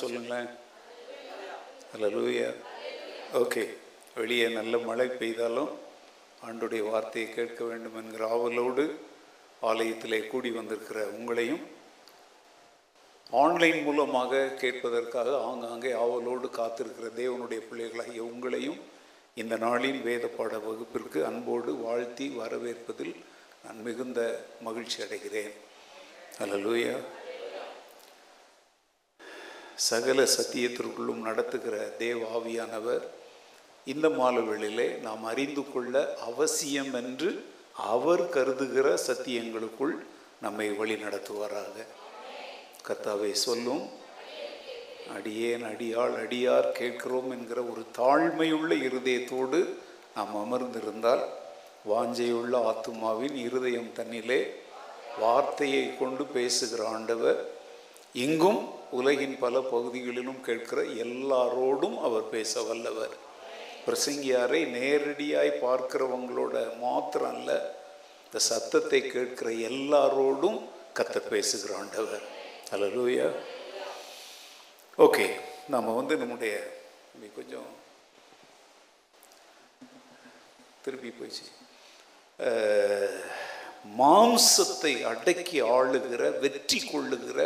சொல்லுங்களேன். அல்ல தான் சொல்லுங்களேன் ஓகே வெளியே நல்ல மழை பெய்தாலும் ஆண்டுடைய வார்த்தையை கேட்க வேண்டும் என்கிற ஆவலோடு ஆலயத்திலே கூடி வந்திருக்கிற உங்களையும் ஆன்லைன் மூலமாக கேட்பதற்காக ஆங்காங்கே ஆவலோடு காத்திருக்கிற தேவனுடைய பிள்ளைகளாகிய உங்களையும் இந்த நாளின் வேத பாட வகுப்பிற்கு அன்போடு வாழ்த்தி வரவேற்பதில் நான் மிகுந்த மகிழ்ச்சி அடைகிறேன். அல்லலூயா சகல சத்தியத்திற்குள்ளும் நடத்துகிற தேவ ஆவியானவர் இந்த மாலவெளியிலே நாம் அறிந்து கொள்ள அவசியம் என்று அவர் கருதுகிற சத்தியங்களுக்குள் நம்மை வழி நடத்துவாராக. கர்த்தாவை சொல்லும். அடியேன் அடியாள் அடியார் கேட்கிறோம் என்கிற ஒரு தாழ்மையுள்ள இருதயத்தோடு நாம் அமர்ந்திருந்தால் வாஞ்சையுள்ள ஆத்துமாவின் இருதயம் தன்னிலே வார்த்தையை கொண்டு பேசுகிற ஆண்டவர் இங்கும் உலகின் பல பகுதிகளிலும் கேட்கிற எல்லாரோடும் அவர் பேச வல்லவர். பிரசங்கியாரை நேரடியாய் பார்க்கிறவங்களோட மாத்திரம் அல்ல இந்த சத்தத்தை கேட்கிற எல்லாரோடும் கத்த பேசுகிற ஆண்டவர். அல்லலூயா ஓகே நம்ம வந்து நம்முடைய கொஞ்சம் திருப்பி போயிடுச்சு. மாம்சத்தை அடக்கி ஆளுகிற வெற்றி கொள்ளுகிற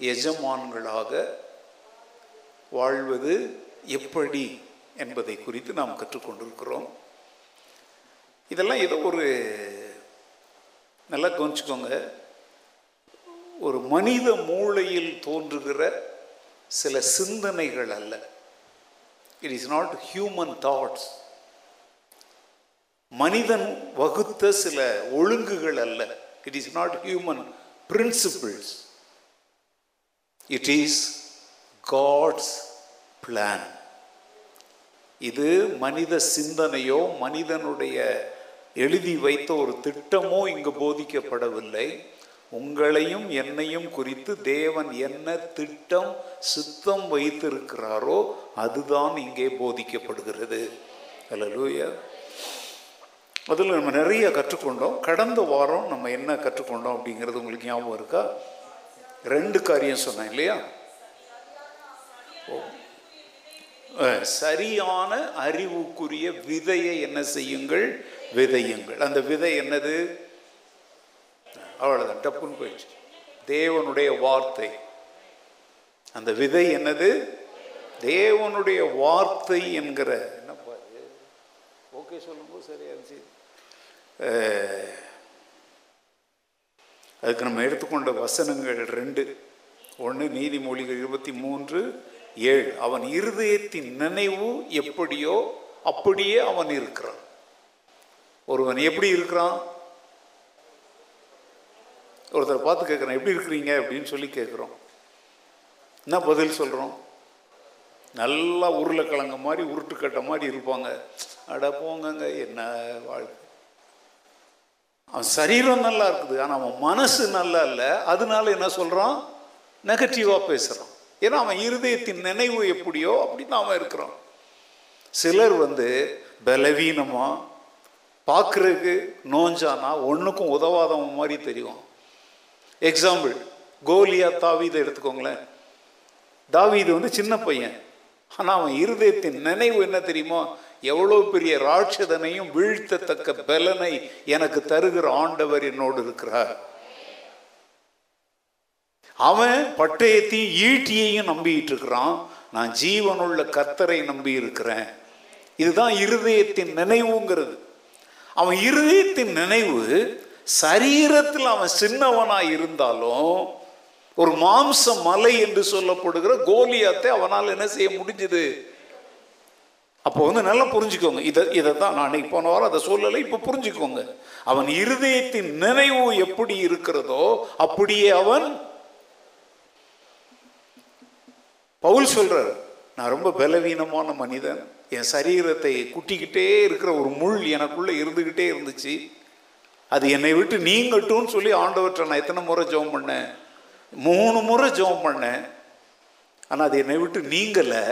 எஜமான்களாக வாழ்வது எப்படி என்பதை குறித்து நாம் கற்றுக்கொண்டிருக்கிறோம். இதெல்லாம் ஏதோ ஒரு நல்லா கவனிச்சுக்கோங்க. ஒரு மனித மூளையில் தோன்றுகிற சில சிந்தனைகள் அல்ல. It is not human thoughts மனிதன் வகுத்த சில ஒழுங்குகள் அல்ல. It is not human principles it is God's plan இது மனித சிந்தனையோ மனிதனுடைய எழுதி வைத்த ஒரு திட்டமோ இங்கு போதிக்கப்படவில்லை. உங்களையும் என்னையும் குறித்து தேவன் என்ன திட்டம் சித்தம் வைத்திருக்கிறாரோ அதுதான் இங்கே போதிக்கப்படுகிறது. லூயா அதில் நம்ம நிறைய கற்றுக்கொண்டோம். கடந்த வாரம் நம்ம என்ன கற்றுக்கொண்டோம் அப்படிங்கிறது உங்களுக்கு ஞாபகம் இருக்கா? ரெண்டு காரியம் சொன்னேன் இல்லையா? சரியான அறிவுக்குரிய விதையை என்ன செய்யுங்கள்? விதையுங்கள். அந்த விதை என்னது? அவ்வளோதான் டப்புன்னு போயிடுச்சு. தேவனுடைய வார்த்தை. அந்த விதை என்னது? தேவனுடைய வார்த்தை என்கிற என்ன பாரு ஓகே சொல்லும்போது சரியா இருந்துச்சு. அதுக்கு நம்ம எடுத்துக்கொண்ட வசனங்கள் ரெண்டு. ஒன்று நீதிமொழிகள் இருபத்தி மூன்று ஏழு. அவன் இருதயத்தின் நினைவு எப்படியோ அப்படியே அவன் இருக்கிறான். ஒருவன் எப்படி இருக்கிறான்? ஒருத்தரை பார்த்து கேட்குறான் எப்படி இருக்கிறீங்க? அப்படின்னு சொல்லி கேட்குறோம். என்ன பதில் சொல்கிறோம் நல்லா உருளைக்கிழங்க மாதிரி உருட்டுக்கட்ட மாதிரி இருப்பாங்க. அட போங்கங்க என்ன வாழ்க்கை? அவன் சரீரம் நல்லா இருக்குது ஆனால் அவன் மனசு நல்லா இல்லை. அதனால என்ன சொல்கிறான் நெகட்டிவாக பேசுகிறான் ஏன்னா அவன் இருதயத்தின் நினைவு எப்படியோ அப்படி தான் அவன் இருக்கிறான். சிலர் வந்து பலவீனமாக பார்க்குறதுக்கு நோஞ்சானா ஒன்றுக்கும் உதவாதவன் மாதிரி தெரியும். எக்ஸாம்பிள் கோலியா தாவீதை எடுத்துக்கோங்களேன். தாவீது வந்து சின்ன பையன். ஆனால் அவன் இருதயத்தின் நினைவு என்ன தெரியுமா? எவ்வளோ பெரிய ராட்சதனையும் வீழ்த்தத்தக்க பலனை எனக்கு தருகிற ஆண்டவர் என்னோடு இருக்கிறார். அவன் பட்டயத்தையும் ஈட்டியையும் நம்பிட்டு இருக்கிறான். நான் ஜீவனுள்ள கத்தரை நம்பி இருக்கிறேன் இதுதான் இருதயத்தின் நினைவுங்கிறது. அவன் இருதயத்தின் நினைவு சரீரத்தில் அவன் சின்னவனா இருந்தாலும் ஒரு மாம்ச மலை என்று சொல்லப்படுகிற கோலியாத்தை அவனால் என்ன செய்ய முடிஞ்சது? அப்போ வந்து நல்லா புரிஞ்சுக்கோங்க. இதை இதை தான் நான் அன்னைக்கு போன வாரம் அதை சொல்லலை இப்போ புரிஞ்சுக்கோங்க. அவன் இருதயத்தின் நினைவு எப்படி இருக்கிறதோ அப்படியே அவன் பவுல் சொல்றார் நான் ரொம்ப பலவீனமான மனிதன். என் சரீரத்தை குட்டிக்கிட்டே இருக்கிற ஒரு முள் எனக்குள்ளே இருந்துக்கிட்டே இருந்துச்சு. அது என்னை விட்டு நீங்கட்டும்னு சொல்லி ஆண்டவற்றை நான் எத்தனை முறை ஜோம் பண்ணேன்? மூணு முறை ஜோம் பண்ணேன். ஆனால் அது என்னை விட்டு நீங்கலை.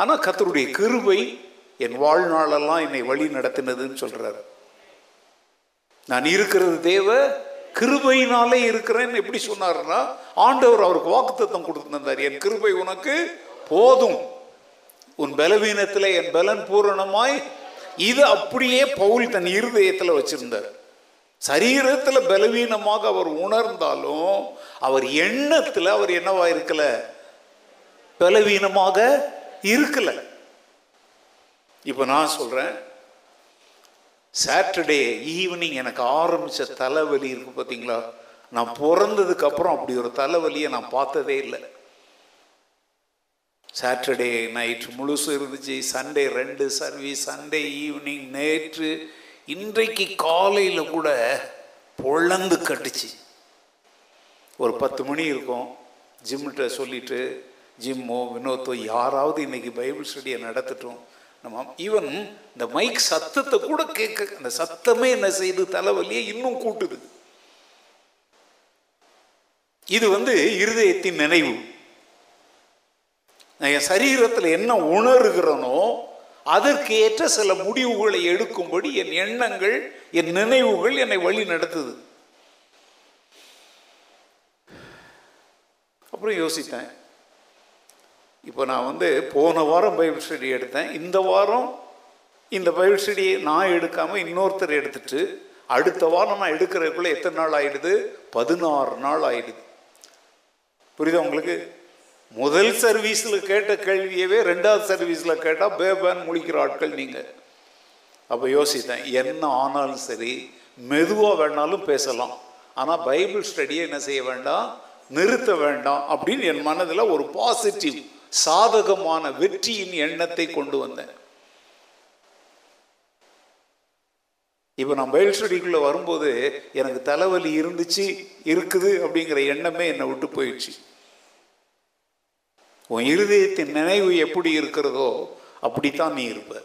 ஆனால் கத்தருடைய கிருபை என் வாழ்நாளெல்லாம் என்னை வழி நடத்தினதுன்னு சொல்கிறாரு நான் இருக்கிறது தேவ கிருபையினாலே இருக்கிறேன்னு எப்படி சொன்னார்னா ஆண்டவர் அவருக்கு வாக்குத்தத்தம் கொடுத்துருந்தார் என் கிருபை உனக்கு போதும். உன் பலவீனத்தில் என் பலன் பூரணமாய் இது அப்படியே பவுல் தன் இருதயத்தில் வச்சிருந்தார். சரீரத்தில் பலவீனமாக அவர் உணர்ந்தாலும் அவர் எண்ணத்தில் அவர் என்னவா இருக்கல? பலவீனமாக இருக்கல. இப்போ நான் சொல்கிறேன் சாட்டர்டே ஈவினிங் எனக்கு ஆரம்பித்த தலைவலி இருக்கு பார்த்தீங்களா நான் பிறந்ததுக்கப்புறம் அப்படி ஒரு தலைவலியை நான் பார்த்ததே இல்லை. சாட்டர்டே நைட் முழுசும் இருந்துச்சு சண்டே ரெண்டு சர்வீஸ் சண்டே ஈவினிங் நேற்று இன்றைக்கு காலையில் கூட பொழந்து கட்டுச்சு. ஒரு பத்து மணி இருக்கும் ஜிம்கிட்ட சொல்லிட்டு ஜிம்மோ வினோத்தோ யாராவது இன்னைக்கு பைபிள் ஸ்டடியை நடத்திட்டோம். நம்ம ஈவன் இந்த மைக் சத்தத்தை கூட கேட்க அந்த சத்தமே என்ன செய்து தலைவலியை இன்னும் கூட்டுது. இது வந்து இருதயத்தின் நினைவு. நான் என் சரீரத்தில் என்ன உணர்கிறனோ அதற்கு ஏற்ற சில முடிவுகளை எடுக்கும்படி என் எண்ணங்கள் என் நினைவுகள் என்னை வழி நடத்துது. அப்புறம் யோசித்தேன். இப்போ நான் வந்து போன வாரம் பைபிள் ஸ்டடி எடுத்தேன். இந்த வாரம் இந்த பைபிள் ஸ்டடியை நான் எடுக்காமல் இன்னொருத்தர் எடுத்துட்டு அடுத்த வாரம் நான் எடுக்கிறதுக்குள்ளே எத்தனை நாள் ஆயிடுது? பதினாறு நாள் ஆயிடுது. புரியுதா உங்களுக்கு? முதல் சர்வீஸில் கேட்ட கேள்வியவே ரெண்டாவது சர்வீஸில் கேட்டால் பேபேன் முழிக்கிற ஆட்கள் நீங்கள் அப்போ யோசித்தேன் என்ன ஆனாலும் சரி மெதுவாக வேணாலும் பேசலாம். ஆனால் பைபிள் ஸ்டடியை என்ன செய்ய வேண்டாம்? நிறுத்த வேண்டாம் அப்படின்னு என் மனதில் ஒரு பாசிட்டிவ் சாதகமான வெற்றியின் எண்ணத்தை கொண்டு வந்தேன். இப்போ நான் பைபிள் ஸ்டடிக்குள்ளே வரும்போது எனக்கு தலைவலி இருந்துச்சு இருக்குது அப்படிங்கிற எண்ணமே என்னை விட்டு போயிடுச்சு. உன் இருதயத்தின் நினைவு எப்படி இருக்கிறதோ அப்படித்தான் நீ இருப்ப.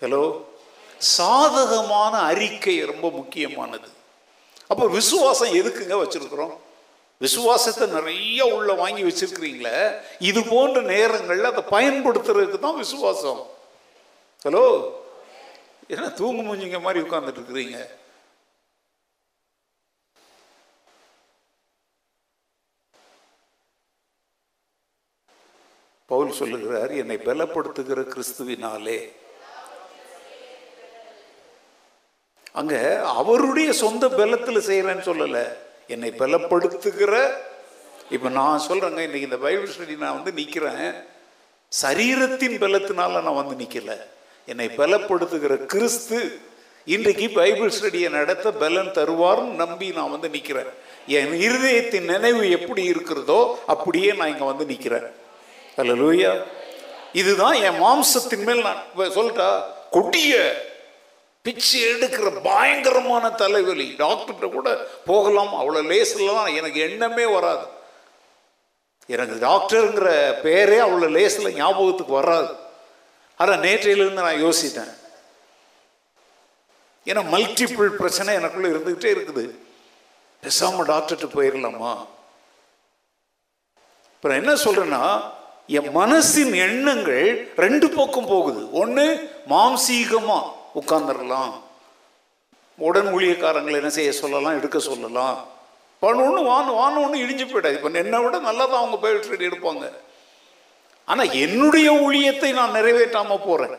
ஹலோ சாதகமான அறிக்கை ரொம்ப முக்கியமானது. அப்போ விசுவாசம் எதுக்குங்க வச்சிருக்கிறோம்? விசுவாசத்தை நிறைய உள்ள வாங்கி வச்சிருக்கிறீங்களே இது போன்ற நேரங்களில் அதை பயன்படுத்துறதுக்கு தான் விசுவாசம். ஹலோ என்ன தூங்கு மூஞ்சிங்க மாதிரி உட்கார்ந்துட்டு இருக்கிறீங்க? பவுல் சொல்லுகிறார் என்னை பலப்படுத்துகிற கிறிஸ்துவினாலே. அங்க அவருடைய சொந்த பலத்தில் செய்யறேன்னு சொல்லலை. என்னை பலப்படுத்துகிற இப்போ நான் சொல்கிறேங்க இன்றைக்கி இந்த பைபிள் ஸ்டடி நான் வந்து நிற்கிறேன் சரீரத்தின் பலத்தினால நான் வந்து நிற்கல என்னை பலப்படுத்துகிற கிறிஸ்து இன்றைக்கு பைபிள் ஸ்டடியை நடத்த பலன் தருவார்னு நம்பி நான் வந்து நிற்கிறேன் என் இருதயத்தின் நினைவு எப்படி இருக்கிறதோ அப்படியே நான் இங்கே வந்து நிற்கிறேன் அல்ல லூயா இதுதான் என் மாம்சத்தின் மேல் நான் சொல்லிட்டா கொடிய பிச்சு எடுக்கிற பயங்கரமான தலைவலி. டாக்டர்கிட்ட கூட போகலாம் அவ்வளோ லேஸ்லாம் எனக்கு எண்ணமே வராது. எனக்கு டாக்டருங்கிற பேரே அவ்வளோ லேசில் ஞாபகத்துக்கு வராது. ஆனால் நேற்றையிலேருந்து நான் யோசித்தேன். ஏன்னா மல்டிபிள் பிரச்சனை எனக்குள்ளே இருந்துக்கிட்டே இருக்குது. பேசாம டாக்டர்கிட்ட போயிடலாமா இப்போ என்ன சொல்கிறேன்னா என் மனசின் எண்ணங்கள் ரெண்டு பக்கம் போகுது. ஒன்று மாம்சீகமாக உட்காந்துடலாம் உடன் ஊழியக்காரங்களை என்ன செய்ய சொல்லலாம் எடுக்க சொல்லலாம். பண்ணு வான்னு வான ஒன்று இடிஞ்சு போயிடாது இப்போ என்னை விட நல்லா தான் அவங்க பயிற்சி எடுப்பாங்க. ஆனால் என்னுடைய ஊழியத்தை நான் நிறைவேற்றாமல் போகிறேன்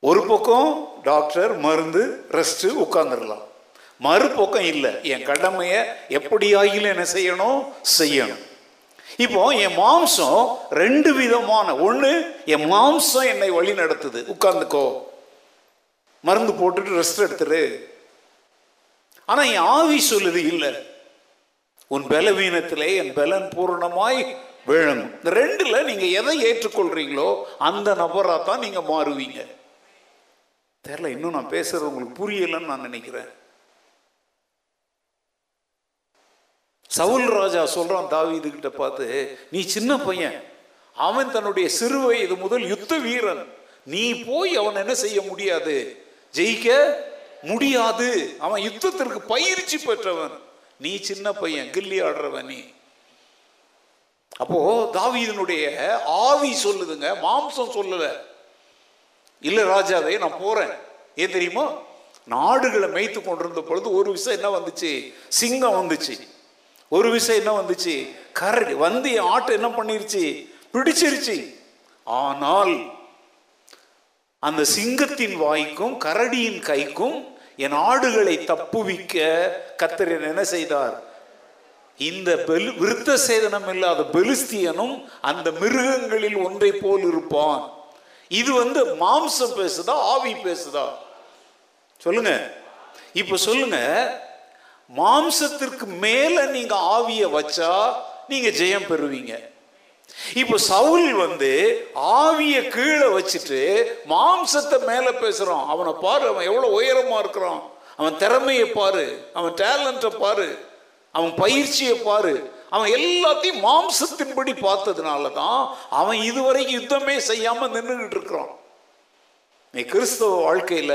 ஒரு பக்கம் டாக்டர் மருந்து ரெஸ்ட்டு உட்காந்துடலாம் மறுபக்கம் இல்லை. என் கடமையை எப்படி ஆகிலும் என்ன செய்யணும்? செய்யணும். இப்போ என் மாம்சம் ரெண்டு விதமான. ஒன்று என் மாம்சம் என்னை வழி நடத்துது. உட்கார்ந்துக்கோ. மருந்து போட்டுட்டு ரெஸ்ட் எடுத்துரு. ஆனா என் ஆவி சொல்லுது இல்லை. உன் பலவீனத்திலே என் பலன் பூரணமாய் விழும். இந்த ரெண்டுல நீங்க எதை ஏற்றுக்கொள்றீங்களோ அந்த நபரா தான் நீங்க மாறுவீங்க. தெரியல இன்னும் நான் பேசுறது உங்களுக்கு புரியலன்னு நான் நினைக்கிறேன். சவுல் ராஜா சொல்கிறான் தாவீது கிட்ட பார்த்து நீ சின்ன பையன். அவன் தன்னுடைய சிறு வயது முதல் யுத்த வீரன். நீ போய் அவன் என்ன செய்ய முடியாது? ஜெயிக்க முடியாது. அவன் யுத்தத்திற்கு பயிற்சி பெற்றவன். நீ சின்ன பையன் கில்லி ஆடுறவன் நீ. அப்போ தாவீதனுடைய ஆவி சொல்லுதுங்க மாம்சம் சொல்லல. இல்ல ராஜாவே நான் போறேன். ஏன் தெரியுமா? நாடுகளை மேய்த்து கொண்டிருந்த பொழுது ஒரு விஷயம் என்ன வந்துச்சு? சிங்கம் வந்துச்சு. ஒரு விஷயம் என்ன வந்துச்சு? கரடி வந்து என் ஆட்டை என்ன பண்ணிருச்சு? பிடிச்சிருச்சு. ஆனால் அந்த சிங்கத்தின் வாய்க்கும் கரடியின் கைக்கும் என் ஆடுகளை தப்புவிக்க கத்தர் என்ன செய்தார்? இந்த பெலு விருத்த சேதனம் இல்லாத பெலிஸ்தியனும் அந்த மிருகங்களில் ஒன்றை போல் இருப்பான். இது வந்து மாம்சம் பேசுதா ஆவி பேசுதா? சொல்லுங்க. இப்ப சொல்லுங்க. மாம்சத்திற்கு மேல நீங்க ஆவிய வச்சா நீங்க ஜெயம் பெறுவீங்க. இப்போ சவுல் வந்து ஆவிய கீழே வச்சுட்டு மாம்சத்தை மேல பேசுறான். அவனை பாரு அவன் எவ்வளவு உயரமா இருக்கிறான். அவன் திறமையை பாரு அவன் டேலண்ட்டை பாரு அவன் பயிற்சியை பாரு. அவன் எல்லாத்தையும் மாம்சத்தின்படி பார்த்ததுனால தான் அவன் இதுவரைக்கும் யுத்தமே செய்யாம நின்றுகிட்டு இருக்கிறான். நீ கிறிஸ்தவ வாழ்க்கையில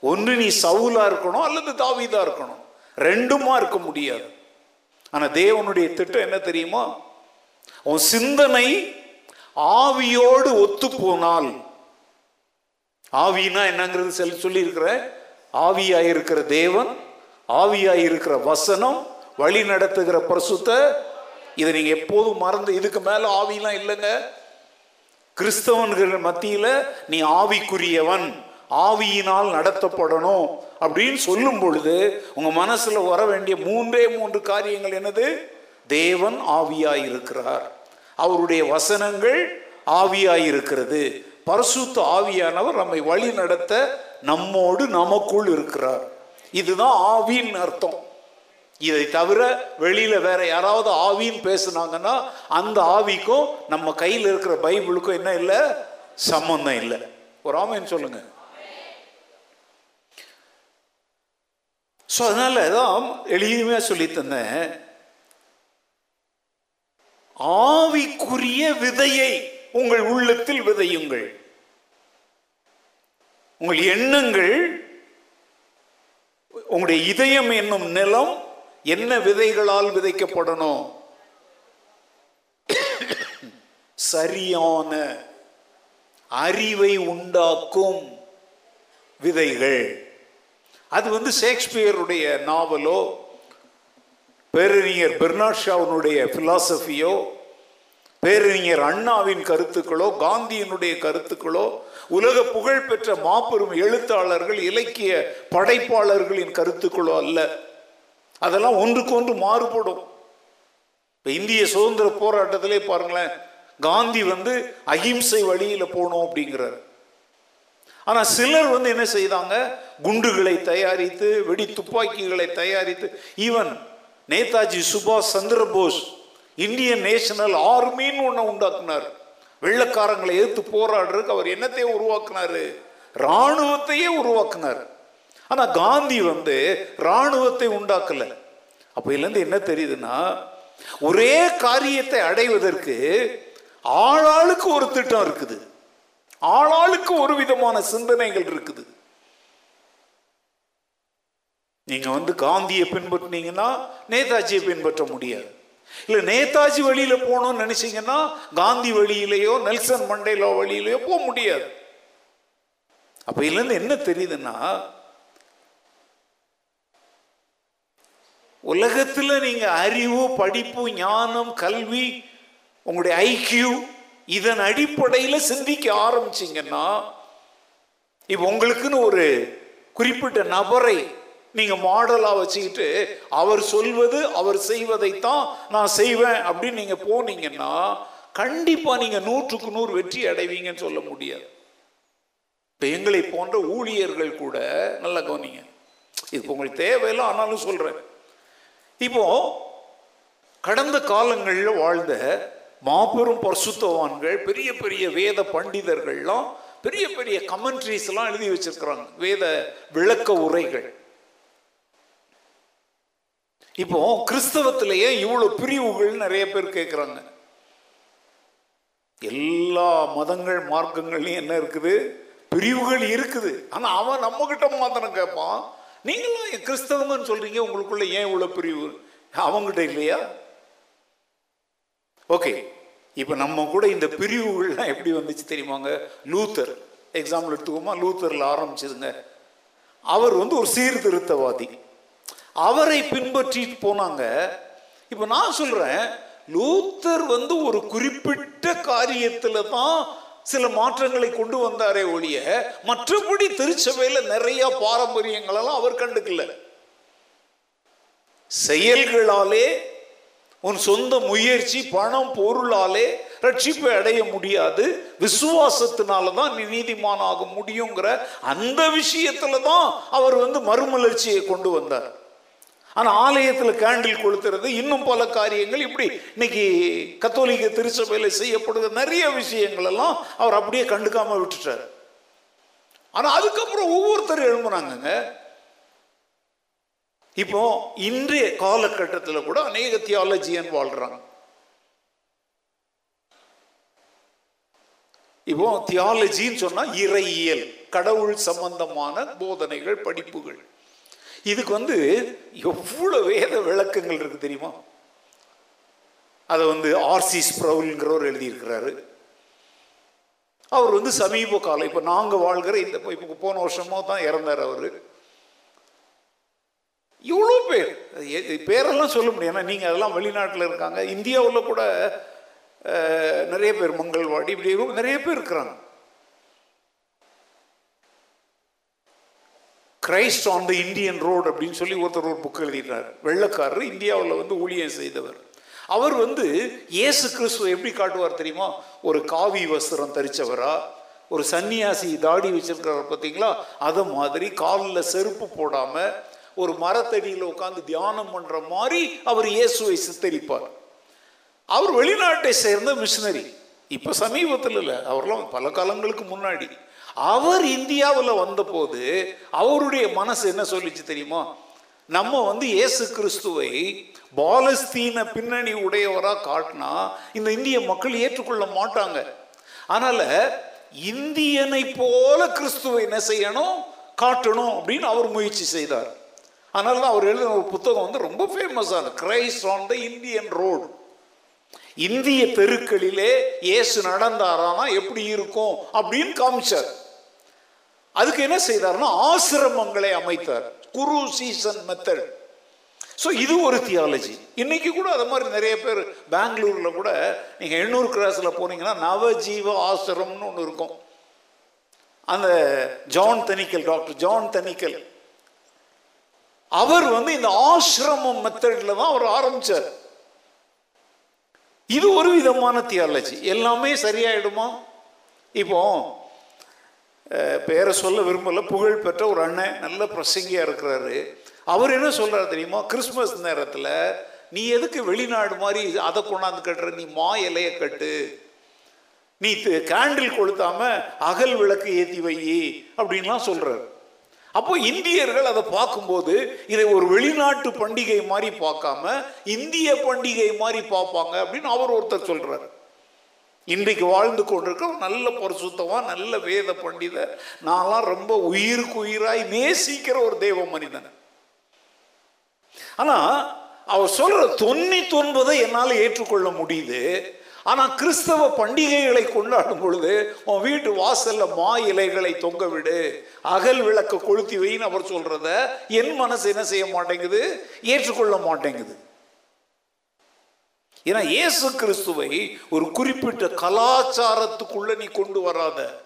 ஒன்று நீ சவுலா இருக்கணும் அல்லது தாவிதா இருக்கணும். ரெண்டுமா இருக்க முடியாது. ஆனா தேவனுடைய திட்டம் என்ன தெரியுமா? உன் சிந்தனை ஆவியோடு ஒத்து போனால் ஆவினா என்னங்கிறது சொல்லி சொல்லியிருக்கிற ஆவியாயிருக்கிற தேவன் ஆவியாயிருக்கிற வசனம் வழி நடத்துகிற பிரசுத்த இதை நீங்க எப்போதும் மறந்து இதுக்கு மேல ஆவிலாம் இல்லைங்க. கிறிஸ்தவன்கள் மத்தியில நீ ஆவிக்குரியவன். ஆவியினால் நடத்தப்படணும் அப்படின்னு சொல்லும் பொழுது உங்க மனசுல வர வேண்டிய மூன்றே மூன்று காரியங்கள் என்னது? தேவன் ஆவியாய் இருக்கிறார் அவருடைய வசனங்கள் ஆவியாய் இருக்கிறது பரிசுத்த ஆவியானவர் நம்மை வழி நடத்த நம்மோடு நமக்குள் இருக்கிறார். இதுதான் ஆவின்னு அர்த்தம். இதை தவிர வெளியில வேற யாராவது ஆவின்னு பேசுனாங்கன்னா அந்த ஆவிக்கும் நம்ம கையில் இருக்கிற பைபிளுக்கும் என்ன இல்லை? சம்பந்தம் இல்லை. ஒரு ஆமைன்னு சொல்லுங்க. ஸோ அதனால தான் எளிமையாக சொல்லி தந்தேன். ஆவிக்குரிய விதையை உங்கள் உள்ளத்தில் விதையுங்கள். உங்கள் எண்ணங்கள் உங்களுடைய இதயம் என்னும் நிலம் என்ன விதைகளால் விதைக்கப்படணும்? சரியான அறிவை உண்டாக்கும் விதைகள். அது வந்து ஷேக்ஸ்பியருடைய நாவலோ பேரறிஞர் பெர்னாஷாவினுடைய பிலாசபியோ பேரறிஞர் அண்ணாவின் கருத்துக்களோ காந்தியினுடைய கருத்துக்களோ உலக புகழ்பெற்ற மாபெரும் எழுத்தாளர்கள் இலக்கிய படைப்பாளர்களின் கருத்துக்களோ அல்ல. அதெல்லாம் ஒன்றுக்கு ஒன்று மாறுபடும். இப்போ இந்திய சுதந்திர போராட்டத்திலே பாருங்களேன் காந்தி வந்து அகிம்சை வழியில் போகணும் அப்படிங்கிறார். ஆனால் சிலர் வந்து என்ன செய்தாங்க? குண்டுகளை தயாரித்து வெடி துப்பாக்கிகளை தயாரித்து ஈவன் நேதாஜி சுபாஷ் சந்திர போஸ் இந்தியன் நேஷனல் ஆர்மின்னு ஒன்று உண்டாக்குனார். வெள்ளக்காரங்களை எதிர்த்து போராடுறதுக்கு அவர் என்னத்தையே உருவாக்குனாரு? இராணுவத்தையே உருவாக்குனார். ஆனால் காந்தி வந்து இராணுவத்தை உண்டாக்கல. அப்பையிலேருந்து என்ன தெரியுதுன்னா ஒரே காரியத்தை அடைவதற்கு ஆளாளுக்கு ஒரு திட்டம் இருக்குது. ஆளாளுக்கு ஒரு விதமான சிந்தனைகள் இருக்குது. நீங்க வந்து காந்தியை பின்பற்றினீங்கன்னா நேதாஜியை பின்பற்ற முடியாது. இல்ல நேதாஜி வழியில போகணும்னு நினைச்சீங்கன்னா காந்தி வழியிலேயோ நெல்சன் மண்டேலோ வழியிலேயோ போக முடியாது. அப்ப இதுல இருந்து என்ன தெரியுதுன்னா உலகத்துல நீங்க அறிவு படிப்பு ஞானம் கல்வி உங்களுடைய ஐக்கியூ இதன் அடிப்படையில் சிந்திக்க ஆரம்பிச்சிங்கன்னா இப்போ உங்களுக்குன்னு ஒரு குறிப்பிட்ட நபரை நீங்க மாடலா வச்சுக்கிட்டு அவர் சொல்வது அவர் செய்வதைத்தான் நான் செய்வேன் அப்படின்னு நீங்க போனீங்கன்னா கண்டிப்பா நீங்க நூற்றுக்கு நூறு வெற்றி அடைவீங்கன்னு சொல்ல முடியாது. இப்போ எங்களை போன்ற ஊழியர்கள் கூட நல்லா கவனிங்க. இது உங்களுக்கு தேவையில்லை ஆனாலும் சொல்றேன். இப்போ கடந்த காலங்களில் வாழ்ந்த மாபெரும் பரிசுத்தவான்கள் பெரிய பெரிய வேத பண்டிதர்கள்லாம் பெரிய பெரிய கமெண்ட்ரிஸ் எல்லாம் எழுதி வச்சிருக்கிறாங்க வேத விளக்க உரைகள். இப்போ கிறிஸ்தவத்திலேயே இவ்வளவு பிரிவுகள் நிறைய பேர் கேட்குறாங்க எல்லா மதங்கள் மார்க்கங்கள்லையும் என்ன இருக்குது? பிரிவுகள் இருக்குது. ஆனா அவன் நம்ம கிட்ட மாத்திரம் கேட்பான் நீங்களும் கிறிஸ்தவங்கன்னு சொல்றீங்க உங்களுக்குள்ள ஏன் இவ்வளவு பிரிவு? அவங்ககிட்ட இல்லையா? ஓகே இப்போ நம்ம கூட இந்த பிரிவுகள்லாம் எப்படி வந்துச்சு தெரியுமாங்க? லூத்தர். எக்ஸாம்பிள் எடுத்துக்கோமா? லூத்தரில் ஆரம்பிச்சதுங்க. அவர் வந்து ஒரு சீர்திருத்தவாதி. அவரை பின்பற்றி போனாங்க. இப்போ நான் சொல்றேன் லூத்தர் வந்து ஒரு குறிப்பிட்ட காரியத்தில் தான் சில மாற்றங்களை கொண்டு வந்தாரே ஒழிய மற்றபடி திருச்சபையில் நிறைய பாரம்பரியங்களெல்லாம் அவர் கண்டுக்கல. செயல்களாலே உன் சொந்த முயற்சி பணம் பொருளாலே ரட்சிப்பை அடைய முடியாது. விசுவாசத்தினால தான் நீ நீதிமான் ஆக முடியுங்கிற அந்த விஷயத்துல தான் அவர் வந்து மறுமலர்ச்சியை கொண்டு வந்தார். ஆனா ஆலயத்துல கேண்டில் கொளுத்துறது இன்னும் பல காரியங்கள் இப்படி இன்னைக்கு கத்தோலிக்க திருச்சபையில செய்யப்படுகிற நிறைய விஷயங்கள் எல்லாம் அவர் அப்படியே கண்டுக்காம விட்டுட்டார். ஆனா அதுக்கப்புறம் ஒவ்வொருத்தரும் எழும்புனாங்கங்க இப்போ இன்றைய காலகட்டத்தில் கூட அநேக தியாலஜியன் வாழ்றாங்க. இப்போ தியாலஜின்னு சொன்னா இறையியல் கடவுள் சம்பந்தமான போதனைகள் படிப்புகள். இதுக்கு வந்து எவ்வளவு வேத விளக்கங்கள் இருக்கு தெரியுமா? அதை வந்து ஆர்சி ஸ்ப்ரவுல்ங்கிறவர் எழுதியிருக்கிறாரு. அவர் வந்து சமீப காலம் இப்போ நாங்கள் வாழ்கிற இந்த இப்போ போன வருஷமோ தான் இறந்தார் அவர். இவ்வளோ பேர். பேரெல்லாம் சொல்ல முடியும் ஏன்னா நீங்கள் அதெல்லாம் வெளிநாட்டில் இருக்காங்க. இந்தியாவில் கூட நிறைய பேர் மங்கள்வாடி இப்படி நிறைய பேர் இருக்கிறாங்க. Christ on the Indian road அப்படின்னு சொல்லி ஒருத்தர் ஒரு புக் எழுதிட்டார் வெள்ளக்காரர் இந்தியாவில் வந்து ஊழியம் செய்தவர். அவர் வந்து இயேசு கிறிஸ்துவை எப்படி காட்டுவார் தெரியுமா? ஒரு காவி வஸ்திரம் தரிச்சவரா? ஒரு சன்னியாசி தாடி வச்சிருக்கிறார் பார்த்தீங்களா அதை மாதிரி காலில் செருப்பு போடாமல் ஒரு மரத்தடியில் உட்காந்து தியானம் பண்ற மாதிரி அவர் இயேசுவை சித்தரிப்பார். அவர் வெளிநாட்டை சேர்ந்த மிஷினரி இப்போ சமீபத்தில் இல்லை அவர்லாம் பல காலங்களுக்கு முன்னாடி. அவர் இந்தியாவில் வந்தபோது அவருடைய மனசு என்ன சொல்லிச்சு தெரியுமா? நம்ம வந்து இயேசு கிறிஸ்துவை பாலஸ்தீன பின்னணி உடையவராக காட்டினா இந்த இந்திய மக்கள் ஏற்றுக்கொள்ள மாட்டாங்க. அதனால இந்தியனை போல கிறிஸ்துவை என்ன செய்யணும்? காட்டணும் அப்படின்னு அவர் முயற்சி செய்தார். அதனால தான் அவர் எழுதின ஒரு புத்தகம் வந்து ரொம்ப ஃபேமஸான Christ on the Indian road இந்திய தெருக்களிலே இயேசு நடந்தாரானா எப்படி இருக்கும் அப்படின்னு காமிச்சார். அதுக்கு என்ன செய்தார்னா ஆசிரமங்களை அமைத்தார். குரு சீசன் மெத்தட் ஸோ இது ஒரு தியாலஜி இன்னைக்கு கூட அது மாதிரி நிறைய பேர் பெங்களூரில் கூட நீங்கள் எண்ணூர் கிராஸில் போனீங்கன்னா நவஜீவ ஆசிரமம்னு ஒன்று இருக்கும். அந்த John Thanickal doctor John Thanickal. அவர் வந்து இந்த ஆசிரமம் மெத்தடில் தான் அவர் ஆரம்பிச்சார். இது ஒரு விதமான தியாலஜி எல்லாமே சரியாயிடுமா? இப்போ பேரை சொல்ல விரும்பல புகழ் பெற்ற ஒரு அண்ணன் நல்ல பிரசங்கியாக இருக்கிறாரு. அவர் என்ன சொல்கிறார் தெரியுமா? கிறிஸ்மஸ் நேரத்தில் நீ எதுக்கு வெளிநாடு மாதிரி அதை கொண்டாந்து கட்டுற? நீ மா இலையை கட்டு. நீ கேண்டில் கொளுத்தாம அகல் விளக்கு ஏற்றி வை அப்படின்லாம் சொல்கிறார் அப்போ இந்தியர்கள் அதை பார்க்கும்போது இதை ஒரு வெளிநாட்டு பண்டிகை மாதிரி பார்க்காம இந்திய பண்டிகை மாதிரி பார்ப்பாங்க அப்படின்னு அவர் ஒருத்தர் சொல்றாரு. இன்றைக்கு வாழ்ந்து கொண்டிருக்க நல்ல பரிசுத்தமா நல்ல வேத பண்டித நான்லாம் ரொம்ப உயிருக்கு உயிராய் நேசிக்கிற ஒரு தெய்வ மனிதன். ஆனா அவர் சொல்ற தொண்ணூத்தி ஒன்பதை என்னால் ஏற்றுக்கொள்ள முடியுது. ஆனால் கிறிஸ்தவ பண்டிகைகளை கொண்டாடும் பொழுது உன் வீட்டு வாசல்ல மா இலைகளை தொங்க விடு. அகல் விளக்க கொளுத்தி வைன்னு அவர் சொல்றத என் மனசு என்ன செய்ய மாட்டேங்குது? ஏற்றுக்கொள்ள மாட்டேங்குது. ஏன்னா இயேசு கிறிஸ்துவை ஒரு குறிப்பிட்ட கலாச்சாரத்துக்குள்ள நீ கொண்டு வராத.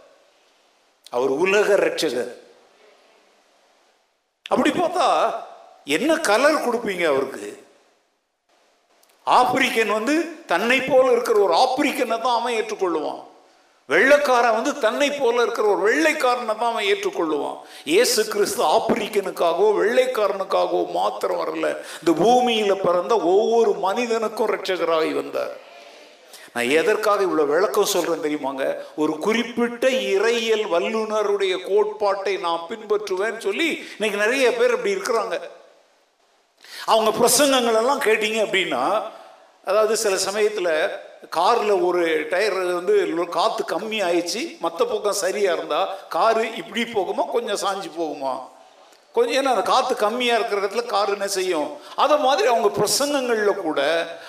அவர் உலக ரட்சகர் அப்படி பார்த்தா என்ன கலர் கொடுப்பீங்க அவருக்கு? ஆப்பிரிக்கன் வந்து தன்னை போல இருக்கிற ஒரு ஆப்பிரிக்கனை தான் அவன் ஏற்றுக்கொள்ளுவான். வெள்ளைக்காரன் வந்து தன்னை போல இருக்கிற ஒரு வெள்ளைக்காரனை தான் அவன் ஏற்றுக்கொள்ளுவான். ஏசு கிறிஸ்து ஆப்பிரிக்கனுக்காகவோ வெள்ளைக்காரனுக்காகவோ மாத்திரம் வரல. இந்த பூமியில பிறந்த ஒவ்வொரு மனிதனுக்கும் ரட்சகராகி வந்தார். நான் எதற்காக இவ்வளோ விளக்கம் சொல்கிறேன் தெரியுமாங்க? ஒரு குறிப்பிட்ட இறையியல் வல்லுனருடைய கோட்பாட்டை நான் பின்பற்றுவேன்னு சொல்லி இன்னைக்கு நிறைய பேர் இப்படி இருக்கிறாங்க. அவங்க பிரசங்கங்கள் எல்லாம் கேட்டீங்க அப்படின்னா அதாவது சில சமயத்தில் காரில் ஒரு டயர் வந்து காற்று கம்மி ஆயிடுச்சு மற்ற பக்கம் சரியாக இருந்தால் காரு இப்படி போகுமா கொஞ்சம் சாஞ்சு போகுமா? கொஞ்சம் ஏன்னா அந்த காற்று கம்மியாக இருக்கிற இடத்துல கார் என்ன செய்யும்? அதை மாதிரி அவங்க பிரசங்கங்களில் கூட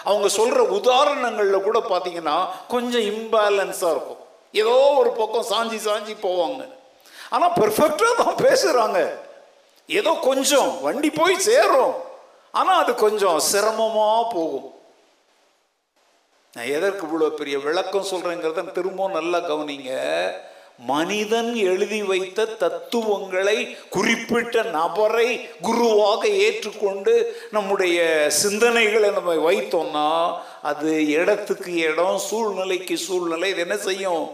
அவங்க சொல்கிற உதாரணங்களில் கூட பார்த்தீங்கன்னா கொஞ்சம் இம்பேலன்ஸாக இருக்கும். ஏதோ ஒரு பக்கம் சாஞ்சி சாஞ்சி போவாங்க. ஆனால் பெர்ஃபெக்டாக தான் பேசுகிறாங்க ஏதோ கொஞ்சம் வண்டி போய் சேரும். ஆனால் அது கொஞ்சம் சிரமமாக போகும். நான் எதற்கு இவ்வளோ பெரிய விளக்கம் சொல்கிறேங்கிறத திரும்பவும் நல்லா கவனிங்க. மனிதன் எழுதி வைத்த தத்துவங்களை குறிப்பிட்ட நபரை குருவாக ஏற்றுக்கொண்டு நம்முடைய சிந்தனைகளை நம்ம வைத்தோம்னா அது இடத்துக்கு இடம் சூழ்நிலைக்கு சூழ்நிலை இது என்ன செய்யும்?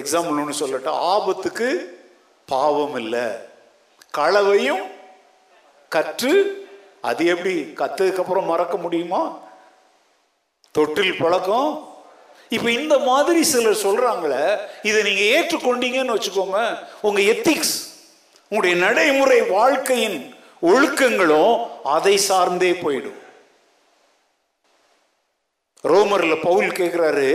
எக்ஸாம்பிள் ஒன்று சொல்லட்டும் ஆபத்துக்கு பாவம் இல்லை. களவையும் கற்று அது எப்படி கத்ததுக்கு அப்புறம் மறக்க முடியுமா? தொட்டில் பழக்கம். இப்போ இந்த மாதிரி சிலர் சொல்றாங்களே இதை நீங்க ஏற்றுக்கொண்டீங்கன்னு வச்சுக்கோங்க உங்க எத்திக்ஸ் உங்களுடைய நடைமுறை வாழ்க்கையின் ஒழுக்கங்களும் அதை சார்ந்தே போயிடும். ரோமர்ல பவுல் கேட்கிறாரு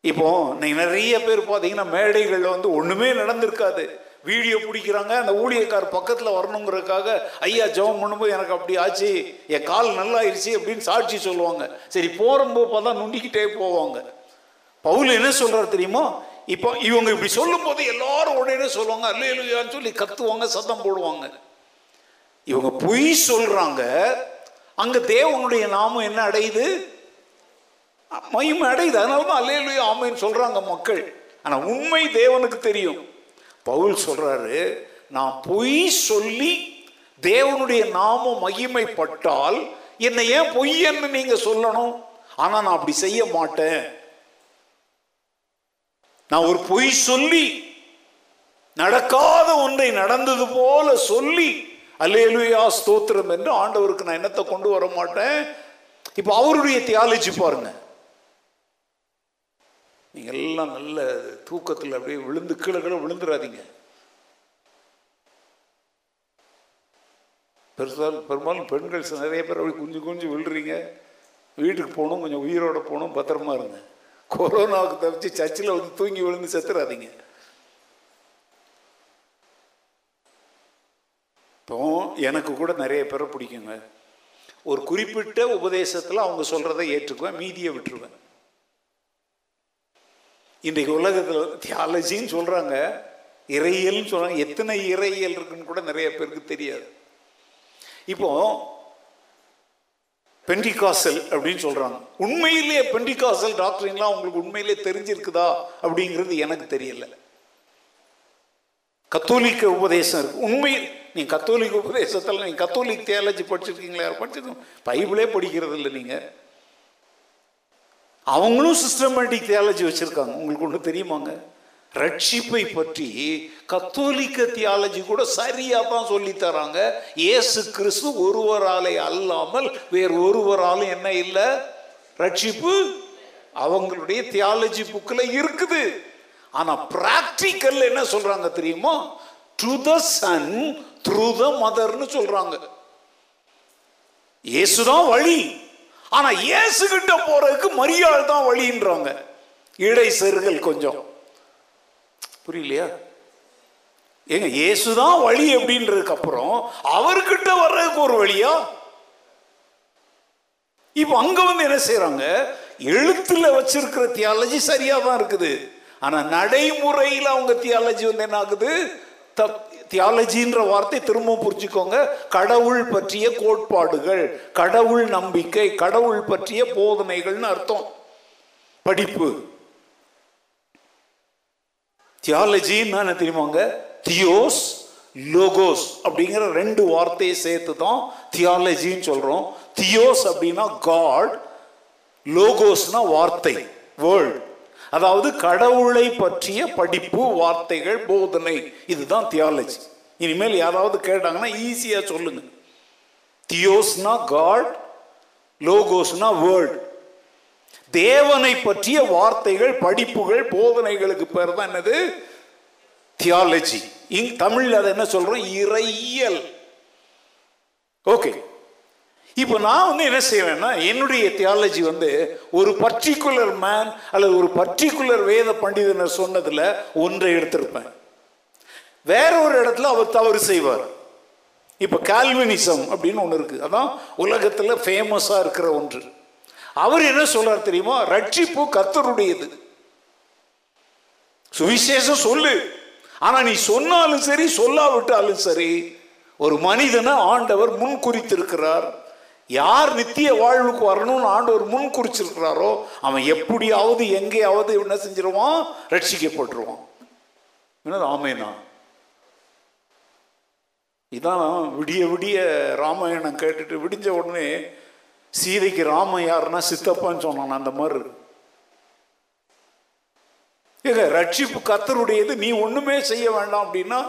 இப்போ நீங்கள் நிறைய பேர் பார்த்தீங்கன்னா மேடைகளில் வந்து ஒண்ணுமே நடந்திருக்காது. வீடியோ பிடிக்கிறாங்க அந்த ஊழியக்கார் பக்கத்தில் வரணுங்கிறதுக்காக ஐயா ஜெபம் பண்ணும்போது எனக்கு அப்படி ஆச்சு. என் கால் நல்லா ஆயிடுச்சு அப்படின்னு சாட்சி சொல்லுவாங்க. சரி போகும்போது பார்த்தா நுண்டிக்கிட்டே போவாங்க. பவுல் என்ன சொல்கிறார் தெரியுமா? இப்போ இவங்க இப்படி சொல்லும் போது எல்லாரும் உடனே சொல்லுவாங்க அல்லையான்னு சொல்லி கத்துவாங்க சத்தம் போடுவாங்க. இவங்க பொய் சொல்கிறாங்க அங்கே தேவனுடைய நாமம் என்ன அடையுது? மயிமை அடையுது. அதனால தான் அல்லேலுயா ஆமைன்னு சொல்கிறாங்க மக்கள். ஆனால் உண்மை தேவனுக்கு தெரியும். பவுல் சொல்றாரு நான் பொய் சொல்லி தேவனுடைய நாமம் மகிமைப்பட்டால் என்னை ஏன் பொய்யன்னு நீங்க சொல்லணும்? ஆனா நான் அப்படி செய்ய மாட்டேன். நான் ஒரு பொய் சொல்லி நடக்காத ஒன்றை நடந்தது போல சொல்லி அல்லேலுயா ஸ்தோத்திரம் என்று ஆண்டவருக்கு நான் என்னத்தை கொண்டு வர மாட்டேன்? இப்போ அவருடைய தியாலஜி பாருங்க. நீங்கள் எல்லாம் நல்ல தூக்கத்தில் அப்படியே விழுந்து கீழே கீழே விழுந்துடாதீங்க பெருசாலும் பெரும்பாலும் பெண்கள் நிறைய பேர் அப்படி குஞ்சு குஞ்சு விழுறீங்க. வீட்டுக்கு போகணும் கொஞ்சம் உயிரோட போகணும் பத்திரமா இருங்க. கொரோனாவுக்கு தவிச்சு சர்ச்சில் வந்து தூங்கி விழுந்து செத்துறாதீங்க. இப்போ எனக்கு கூட நிறைய பேரை பிடிக்குங்க. ஒரு குறிப்பிட்ட உபதேசத்தில் அவங்க சொல்கிறத ஏற்றுக்குவேன் மீதியை விட்டுருவேன். இன்றைக்கு உலகத்தில் தியாலஜின்னு சொல்கிறாங்க இறையல்னு சொல்கிறாங்க எத்தனை இறையியல் இருக்குன்னு கூட நிறைய பேருக்கு தெரியாது. இப்போ பெண்டிகாசல் அப்படின்னு சொல்கிறாங்க உண்மையிலேயே பெண்டிகாசல் டாக்டரின்லாம் உங்களுக்கு உண்மையிலேயே தெரிஞ்சிருக்குதா? அப்படிங்கிறது எனக்கு தெரியல. கத்தோலிக்க உபதேசம் இருக்கு. உண்மை நீ கத்தோலிக்க உபதேசத்தில் நீங்கள் கத்தோலிக் தியாலஜி படிச்சிருக்கீங்களா? யார் படிச்சிருக்கோம் பைபிளே படிக்கிறது இல்லை நீங்கள் அவங்களும் சிஸ்டமேட்டிக் தியாலஜி வச்சுருக்காங்க. உங்களுக்கு ஒன்று தெரியுமாங்க? ரட்சிப்பை பற்றி கத்தோலிக்க தியாலஜி கூட சரியாக தான் சொல்லி தராங்க. கிறிஸ்து ஒருவராலே அல்லாமல் வேறு ஒருவராலும் என்ன இல்லை? ரட்சிப்பு அவங்களுடைய தியாலஜி புக்கில் இருக்குது. ஆனால் ப்ராக்டிக்கல் என்ன சொல்கிறாங்க தெரியுமா? To the son through the மதர்னு சொல்கிறாங்க இயேசுதான் வழி. ஆனா இயேசு கிட்ட போறதுக்கு தான் வழின்றாங்க இடை செருகல் கொஞ்சம். புரியலையா? ஏங்க இயேசுதான் வழி அப்படின்றதுக்கு அப்புறம் அவர்கிட்ட வர்றதுக்கு ஒரு வழியா? இப்போ அங்க வந்து என்ன செய்யறாங்க எழுத்துல வச்சிருக்கிற தியாலஜி சரியா தான் இருக்குது. ஆனா நடைமுறையில் அவங்க தியாலஜி வந்து என்ன ஆகுது? தியாலஜின்ற வார்த்தை திரும்ப புரிஞ்சுக்கோங்க. கடவுள் பற்றிய கோட்பாடுகள் கடவுள் நம்பிக்கை கடவுள் பற்றிய போதனைகள்னு அர்த்தம். படிப்பு. தியாலஜின்னு என்ன தெரியுமாங்க தியோஸ் லோகோஸ் அப்படிங்கிற ரெண்டு வார்த்தையை சேர்த்து தான் தியாலஜின்னு சொல்றோம். தியோஸ் அப்படின்னா காட் லோகோஸ்னா வார்த்தை வேர்ல்ட் அதாவது கடவுளை பற்றிய படிப்பு வார்த்தைகள் போதனை. இதுதான் தியாலஜி இனிமேல் யாராவது கேட்டாங்கன்னா ஈஸியாக சொல்லுங்க. தியோஸ்னா காட் லோகோஸ்னா வேர்ல்ட் தேவனை பற்றிய வார்த்தைகள் படிப்புகள் போதனைகளுக்கு பேர் தான் என்னது? தியாலஜி இங் தமிழில் அதை என்ன சொல்றோம்? இறையியல். ஓகே இப்போ நான் வந்து என்ன செய்வேன்னா என்னுடைய தியாலஜி வந்து ஒரு பர்டிகுலர் மேன் அல்லது ஒரு பர்டிகுலர் வேத பண்டிதனர் சொன்னதில் ஒன்றை எடுத்திருப்பேன். வேற ஒரு இடத்துல அவர் தவறு செய்வார். இப்போ கால்வினிசம் அப்படின்னு ஒன்று இருக்குது அதான் உலகத்தில் ஃபேமஸாக இருக்கிற ஒன்று. அவர் என்ன சொல்றார் தெரியுமா? ரட்சிப்பு கத்தருடையது சுவிசேஷம் சொல்லு. ஆனால் நீ சொன்னாலும் சரி சொல்லாவிட்டாலும் சரி ஒரு மனிதனை ஆண்டவர் முன் குறித்திருக்கிறார் யார் நித்திய வாழ்வுக்கு வரணும்னு ஆண்டவர் முன் குறிச்சிருக்கிறாரோ அவன் எப்படியாவது எங்கேயாவது என்ன செஞ்சிருவான்? ரட்சிக்கப்பட்டுருவான். என்னது ஆமேனா? இதான் விடிய விடிய ராமாயணம் கேட்டுட்டு விடிஞ்ச உடனே சீதைக்கு ராம யாருன்னா சித்தப்பான்னு சொன்னான் அந்த மாதிரி ஏங்க ரட்சிப்பு கத்தருடையது நீ ஒண்ணுமே செய்ய வேண்டாம் அப்படின்னா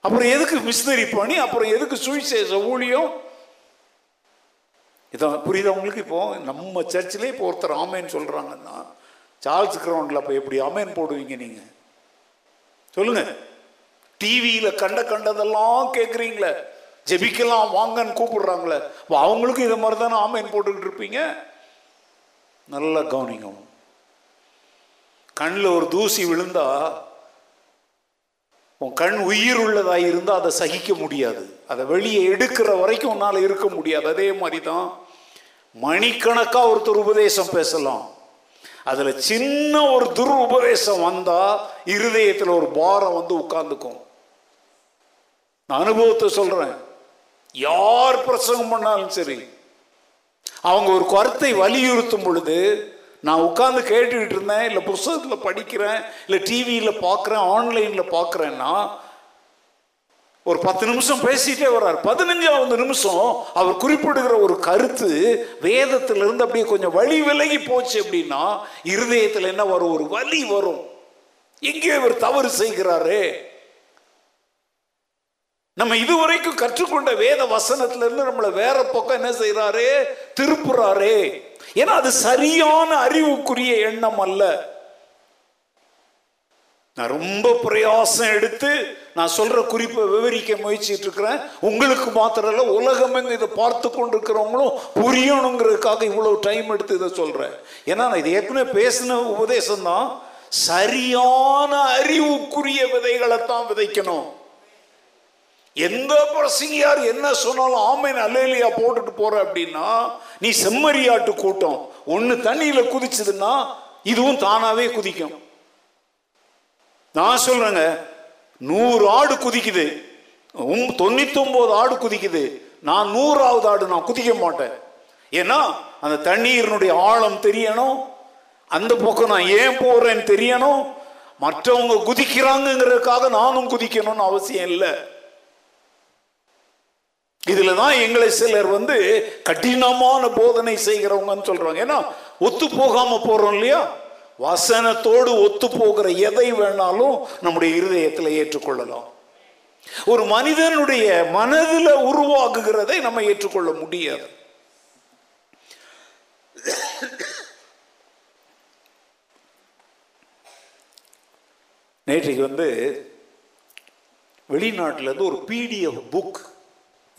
அப்புறம் எதுக்கு மிஸ்னரி பண்ணி அப்புறம் எதுக்கு சுவிசேஷ ஊழியம்? இதான் புரியுதா உங்களுக்கு? நம்ம சர்ச்சிலே இப்போ ஒருத்தர் ஆமேன்னு சொல்கிறாங்கன்னா சார்ல்ஸ் கிரவுண்டில் அப்போ எப்படி ஆமேன் போடுவீங்க நீங்கள் சொல்லுங்கள் டிவியில் கண்ட கண்டதெல்லாம் கேட்குறீங்களே ஜெபிக்கலாம் வாங்கன்னு கூப்பிடுறாங்களே. அப்போ அவங்களுக்கும் இதை மாதிரி தானே ஆமேன் போட்டுக்கிட்டு இருப்பீங்க? நல்லா கவனிங்க கண்ணில் ஒரு தூசி விழுந்தால் உன் கண் உயிர் உள்ளதாக இருந்தால் அதை சகிக்க முடியாது. அதை வெளியே எடுக்கிற வரைக்கும் உன்னால் இருக்க முடியாது. அதே மாதிரி தான் மணிக்கணக்காக ஒருத்தர் உபதேசம் பேசலாம். அதில் சின்ன ஒரு துர் உபதேசம் வந்தால் இருதயத்தில் ஒரு பாரம் வந்து உட்கார்ந்துக்கும். நான் அனுபவத்தை சொல்கிறேன் யார் பிரசங்கம் பண்ணாலும் சரி அவங்க ஒரு கருத்தை வலியுறுத்தும் பொழுது நான் உட்காந்து கேட்டுக்கிட்டு இருந்தேன் இல்லை புஸ்தகத்தில் படிக்கிறேன் இல்லை டிவியில் பார்க்குறேன் ஆன்லைனில் பார்க்குறேன்னா ஒரு பத்து நிமிஷம் பேசிட்டே வர்றார். பதினஞ்சாவது நிமிஷம் அவர் குறிப்பிடுகிற ஒரு கருத்து வேதத்திலிருந்து அப்படியே கொஞ்சம் வழி விலகி போச்சு அப்படின்னா இருதயத்தில் என்ன வரும்? ஒரு வலி வரும். எங்கே இவர் தவறு செய்கிறாரே. நம்ம இதுவரைக்கும் கற்றுக்கொண்ட வேத வசனத்திலிருந்து நம்மளை வேற பக்கம் என்ன செய்கிறாரு திருப்புறாரே. ஏன்னா அது சரியான அறிவுக்குரிய எண்ணம் அல்ல. நான் ரொம்ப பிரயாசம் எடுத்து நான் சொல்ற குறிப்பை விவரிக்க முயற்சிட்டு இருக்கிறேன். உங்களுக்கு மாத்திரம் இல்லை உலகமெங்க இதை பார்த்து கொண்டிருக்கிறவங்களும் புரியணுங்கிறதுக்காக இவ்வளவு டைம் எடுத்து இதை சொல்றேன். ஏன்னா நான் இது ஏற்கனவே பேசின உபதேசம் தான் சரியான அறிவுக்குரிய விதைகளை தான் விதைக்கணும். எந்த பிரசங்கியார் என்ன சொன்னாலும் ஆமைன் அலேலியா போட்டுட்டு போற அப்படின்னா நீ செம்மறியாட்டு கூட்டம். ஒன்னு தண்ணியில குதிச்சதுன்னா இதுவும் தானாவே குதிக்கும். நான் சொல்றேங்க நூறு ஆடு குதிக்குது. தொண்ணூத்தி ஒன்பது ஆடு குதிக்குது. நான் நூறாவது ஆடு நான் குதிக்க மாட்டேன். ஏன்னா அந்த தண்ணீரினுடைய ஆழம் தெரியணும். அந்த பக்கம் நான் ஏன் போறேன்னு தெரியணும். மற்றவங்க குதிக்கிறாங்கிறதுக்காக நானும் குதிக்கணும்னு அவசியம் இல்லை. இதுல தான் எங்களை சிலர் வந்து கடினமான போதனை செய்கிறவங்கன்னு சொல்றாங்க. ஏன்னா ஒத்து போகாம போறோம் இல்லையா? வசனத்தோடு ஒத்து போகிற எதை வேணாலும் நம்முடைய இருதயத்தில் ஏற்றுக்கொள்ளலாம். ஒரு மனிதனுடைய மனதில் உருவாகுகிறதை நம்ம ஏற்றுக்கொள்ள முடியாது. நேற்றைக்கு வந்து வெளிநாட்டிலேருந்து ஒரு பிடிஎஃப் புக்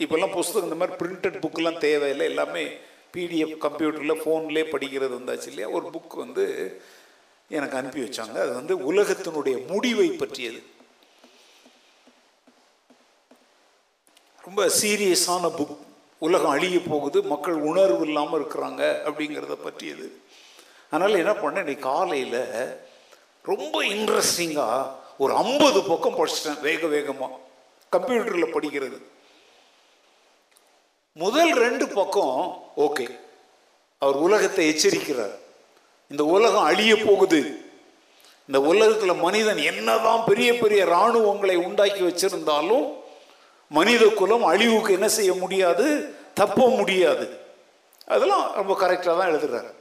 இப்போல்லாம் புஸ்தகம் இந்த மாதிரி பிரிண்டட் புக்கெலாம் தேவையில்லை. எல்லாமே பிடிஎஃப் கம்ப்யூட்டரில் ஃபோன்லேயே படிக்கிறது வந்தாச்சு இல்லையா? ஒரு புக் வந்து எனக்கு அனுப்பி வச்சாங்க. அது வந்து உலகத்தினுடைய முடிவை பற்றியது. ரொம்ப சீரியஸான புக் உலகம் அழிய போகுது. மக்கள் உணர்வு இல்லாமல் இருக்கிறாங்க அப்படிங்கிறத பற்றியது. அதனால் என்ன பண்ணேன்? இன்னைக்கு காலையில் ரொம்ப இன்ட்ரெஸ்டிங்காக ஒரு ஐம்பது பக்கம் படிச்சிட்டேன். வேக வேகமாக கம்ப்யூட்டரில் படிக்கிறது. முதல் ரெண்டு பக்கம் ஓகே. அவர் உலகத்தை எச்சரிக்கிறார். இந்த உலகம் அழிய போகுது. இந்த உலகத்தில் மனிதன் என்னதான் பெரிய பெரிய இராணுவங்களை உண்டாக்கி வச்சிருந்தாலும் மனித குலம் அழிவுக்கு என்ன செய்ய முடியாது? தப்ப முடியாது. அதெல்லாம் ரொம்ப கரெக்டாக தான் எழுதுறாரு.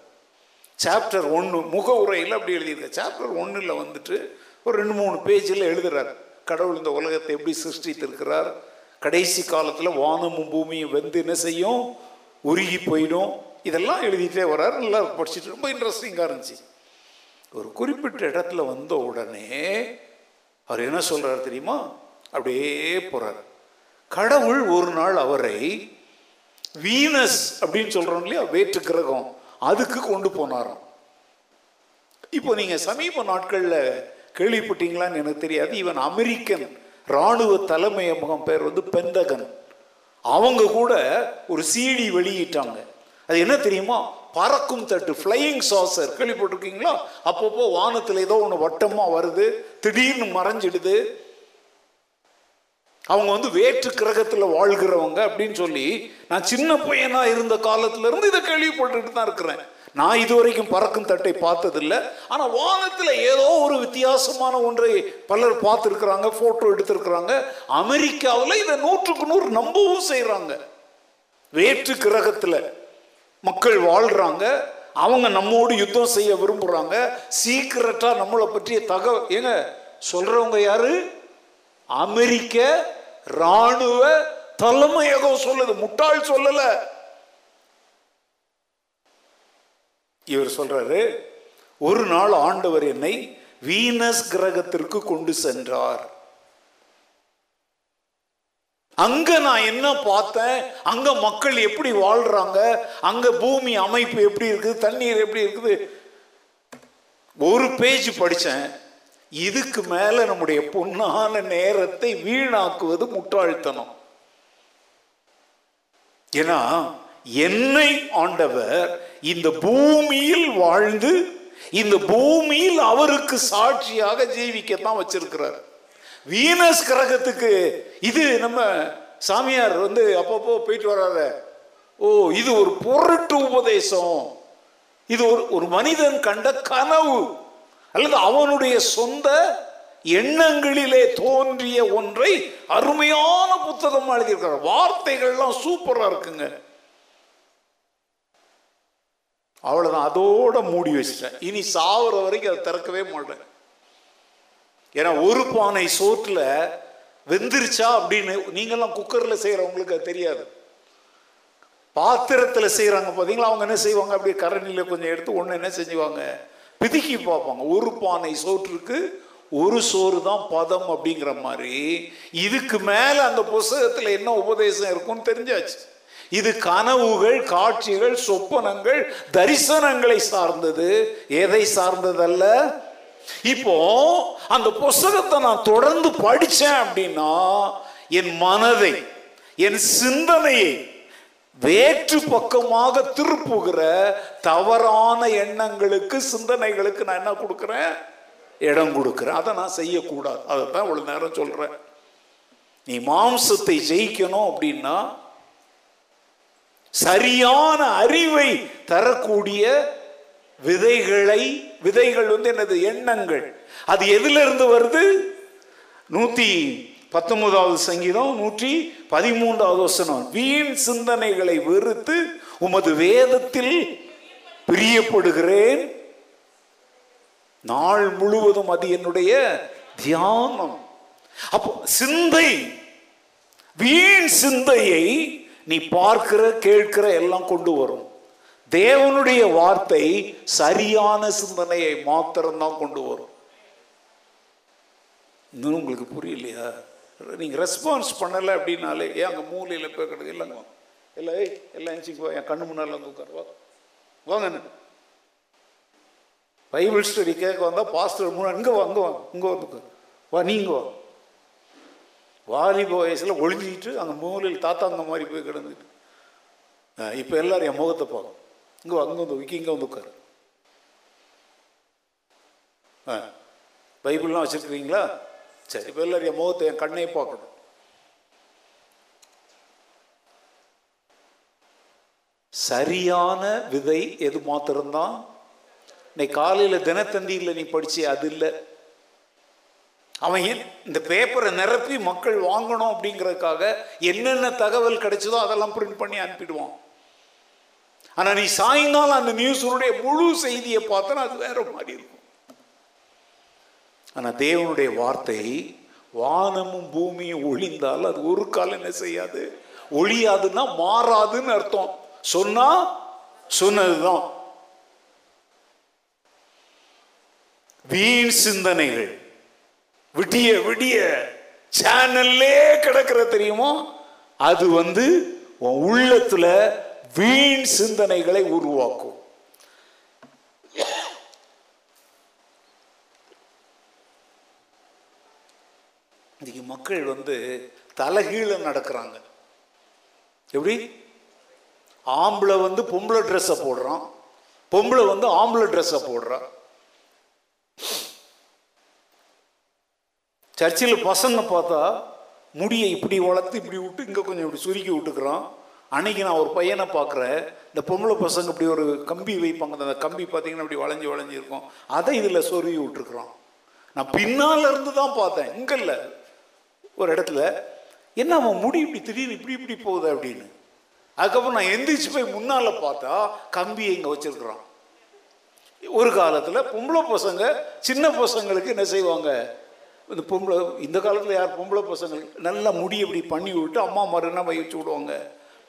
சாப்டர் ஒன்று முக உரையில் அப்படி எழுதியிருக்க சாப்டர் ஒன்றில் வந்துட்டு ஒரு ரெண்டு மூணு பேஜில் எழுதுறாரு. கடவுள் இந்த உலகத்தை எப்படி சிருஷ்டித்திருக்கிறார்? கடைசி காலத்தில் வானமும் பூமியும் வந்து என்ன செய்யும்? உருகி போயிடும். இதெல்லாம் எழுதிட்டே வர்றாரு. நல்லா படிச்சுட்டு ரொம்ப இன்ட்ரெஸ்டிங்காக இருந்துச்சு. ஒரு குறிப்பிட்ட இடத்துல வந்த உடனே அவர் என்ன சொல்கிறார் தெரியுமா? அப்படியே போகிறார் கடவுள் ஒரு நாள் அவரை வீனஸ் அப்படின்னு சொல்கிறோம் இல்லையா? வேற்று கிரகம். அதுக்கு கொண்டு போனாராம். இப்போ நீங்கள் சமீப நாட்களில் கேள்விப்பட்டீங்களான்னு எனக்கு தெரியாது. இவன் அமெரிக்கன் ராணுவ தலைமையகம் பேர் வந்து பெந்தகன். அவங்க கூட ஒரு சிடி வெளியிட்டாங்க. அது என்ன தெரியுமா? பறக்கும் தட்டு ஃப்ளையிங் சாசர் கேள்விப்பட்டிருக்கீங்களா? அப்பப்போ வானத்தில் ஏதோ ஒன்று வட்டமாக வருது திடீர்னு மறைஞ்சிடுது. அவங்க வந்து வேற்று கிரகத்தில் வாழ்கிறவங்க அப்படின்னு சொல்லி நான் சின்ன பையனாக இருந்த காலத்திலேருந்து இதை கேள்விப்பட்டுட்டு தான் இருக்கிறேன். நான் இதுவரைக்கும் பறக்கும் தட்டை பார்த்ததில்ல. ஆனால் வானத்தில் ஏதோ ஒரு வித்தியாசமான ஒன்றை பலர் பார்த்துருக்குறாங்க ஃபோட்டோ எடுத்திருக்கிறாங்க. அமெரிக்காவில் இதை நூற்றுக்கு நூறு நம்பவும் செய்கிறாங்க வேற்று கிரகத்தில் மக்கள் வாழ்கிறாங்க அவங்க நம்மோடு யுத்தம் செய்ய விரும்புகிறாங்க சீக்கிரட்டாக நம்மளை பற்றிய தகவல் ஏங்க சொல்கிறவங்க யாரு? அமெரிக்க ராணுவ தலைமையகம் சொல்லுது. முட்டாள் சொல்லலை. இவர் சொல்றாரு ஒரு நாள் ஆண்டவர் என்னை வீனஸ் கிரகத்திற்கு கொண்டு சென்றார். அங்க நான் என்ன பார்த்தேன்? அங்க மக்கள் எப்படி வாழ்றாங்க? அங்க பூமி அமைப்பு எப்படி இருக்குது? தண்ணீர் எப்படி இருக்குது? ஒரு பேஜ் படித்தேன் இதுக்கு மேல நம்முடைய பொன்னான நேரத்தை வீணாக்குவது முட்டாள்தனம். ஏன்னா என்னை ஆண்டவர் இந்த பூமியில் வாழ்ந்து இந்த பூமியில் அவருக்கு சாட்சியாக ஜீவிக்கத்தான் வச்சிருக்கிறார். வீனஸ் கிரகத்துக்கு இது நம்ம சாமியார் வந்து அப்பப்போ போயிட்டு வர்றாரு ஓ இது ஒரு பொருட்டு உபதேசம். இது ஒரு ஒரு மனிதன் கண்ட கனவு. அல்லது அவனுடைய சொந்த எண்ணங்களிலே தோன்றிய ஒன்றை அருமையான புத்தகமாக எழுதியிருக்கிறார். வார்த்தைகள்லாம் சூப்பராக இருக்குங்க. அவ்வளோதான் அதோட மூடி வச்சிட்டேன். இனி சாவர வரைக்கும் அதை திறக்கவே மாட்டேன். ஏன்னா ஒரு பானை சோற்றுல வெந்துருச்சா அப்படின்னு நீங்கள்லாம் குக்கரில் செய்கிறவங்களுக்கு அது தெரியாது. பாத்திரத்தில் செய்கிறாங்க பார்த்தீங்களா அவங்க என்ன செய்வாங்க? அப்படியே கரணியில் கொஞ்சம் எடுத்து ஒன்று என்ன செஞ்சுவாங்க? பிதுக்கி பார்ப்பாங்க. ஒரு பானை சோற்றுக்கு ஒரு சோறு தான் பதம் அப்படிங்கிற மாதிரி. இதுக்கு மேலே அந்த புஸ்தகத்தில் என்ன உபதேசம் இருக்கும்னு தெரிஞ்சாச்சு. இது கனவுகள் காட்சிகள் சொப்பனங்கள் தரிசனங்களை சார்ந்தது. எதை சார்ந்ததல்ல? இப்போ அந்த புஸ்தகத்தை நான் தொடர்ந்து படித்தேன் அப்படின்னா என் மனதை என் சிந்தனையை வேற்று பக்கமாக திருப்புகிற தவறான எண்ணங்களுக்கு சிந்தனைகளுக்கு நான் என்ன கொடுக்குறேன்? இடம் கொடுக்குறேன். அதை நான் செய்யக்கூடாது. அதை தான் இவ்வளோ நேரம் சொல்கிறேன் நீ மாம்சத்தை ஜெயிக்கணும் அப்படின்னா சரியான அறிவை தரக்கூடிய விதைகளை விதைகள் வந்து என்னது? எண்ணங்கள். அது எதிலிருந்து வருது? நூத்தி பத்தொன்பதாவது சங்கீதம் நூற்றி பதிமூன்றாவது வசனம். வீண் சிந்தனைகளை வெறுத்து உமது வேதத்தில் பிரியப்படுகிறேன். நாள் முழுவதும் அது என்னுடைய தியானம். அப்போ சிந்தை வீண் சிந்தையை நீ பார்க்கிற கேட்கிற எல்லாம் கொண்டு வரும். தேவனுடைய வார்த்தை சரியான சிந்தனையை மாத்திரம்தான் கொண்டு வரும். இன்னும் உங்களுக்கு புரியலையா? நீங்க ரெஸ்பான்ஸ் பண்ணலை அப்படின்னாலே ஏன் அங்கே மூலையில் போய் கிடக்கு. இல்லைங்க இல்லை ஏய் எல்லாம் எஞ்சிக்கு என் கண்ணு முன்னால் வந்து உட்காரு. வா. வாங்க பைபிள் ஸ்டடி கேட்க வந்தால் பாஸ்டர் மூணு இங்கே வா இங்கே இங்கே வந்து உட்காரு. வா நீங்க வா. வாலிப வயசில் ஒழிஞ்சிக்கிட்டு அங்கே மூலையில் தாத்தாங்க மாதிரி போய் கிடந்துட்டு. இப்போ எல்லோரும் என் முகத்தை பார்க்கும் இங்கே அங்கே வந்து விக்கி இங்கே வந்து உட்காரு. ஆ பைபிள்லாம் வச்சுருக்கிறீங்களா? சரி. இப்போ எல்லோரும் என் முகத்தை என் கண்ணையை பார்க்கணும். சரியான விதை எது மாத்திரம்தான்? இன்னைக்கு காலையில் தினத்தந்தியில் நீ படிச்சு அது இல்லை. அவன் இந்த பேப்பரை நிரப்பி மக்கள் வாங்கணும் அப்படிங்கிறதுக்காக என்னென்ன தகவல் கிடைச்சதோ அதெல்லாம் பிரிண்ட் பண்ணி அனுப்பிடுவான். ஆனா நீ சாயங்காலம் அந்த நியூஸுடைய முழு செய்தியை பார்த்தனா அது வேற மாதிரி இருக்கும். ஆனா தேவனுடைய வார்த்தை வானமும் பூமியும் ஒளிந்தால் அது ஒரு காலம் என்ன செய்யாது? ஒளியாதுன்னா மாறாதுன்னு அர்த்தம். சொன்னா சொன்னதுதான். வீண் சிந்தனைகள். விடிய விடிய. சேனல்லே கிடக்கிற தெரியுமோ? அது வந்து உன் உள்ளத்துல வீண் சிந்தனைகளை உருவாக்கும். இன்னைக்கு மக்கள் வந்து தலைகீழ நடக்கிறாங்க. எப்படி? ஆம்பளை வந்து பொம்பளை ட்ரெஸ்ஸை போடுறான். பொம்பளை வந்து ஆம்பளை ட்ரெஸ்ஸை போடுறான் சர்ச்சில் பசங்க பார்த்தா முடியை இப்படி வளர்த்து இப்படி விட்டு இங்கே கொஞ்சம் இப்படி சுருக்கி விட்டுக்கிறான். அன்னைக்கு நான் ஒரு பையனை பார்க்குறேன். இந்த பொம்பளை பசங்க இப்படி ஒரு கம்பி வைப்பாங்க. அந்த கம்பி பார்த்தீங்கன்னா இப்படி வளைஞ்சு வளைஞ்சு இருக்கும். அதை இதில் சொருகி விட்டுருக்குறோம் நான் பின்னால இருந்து தான் பார்த்தேன். இங்கே இல்லை. ஒரு இடத்துல என்ன அவன் முடி இப்படி திடீர்னு இப்படி இப்படி போகுது அப்படின்னு. அதுக்கப்புறம் நான் எந்திரிச்சு போய் முன்னால் பார்த்தா கம்பியை இங்கே வச்சிருக்கிறான். ஒரு காலத்தில் பொம்பளை பசங்க சின்ன பசங்களுக்கு என்ன செய்வாங்க? இந்த பொம்பளை இந்த காலத்தில் யார் பொம்பளை பசங்கள் நல்லா முடி இப்படி பண்ணி விட்டு அம்மா மறுனா வச்சு விடுவாங்க.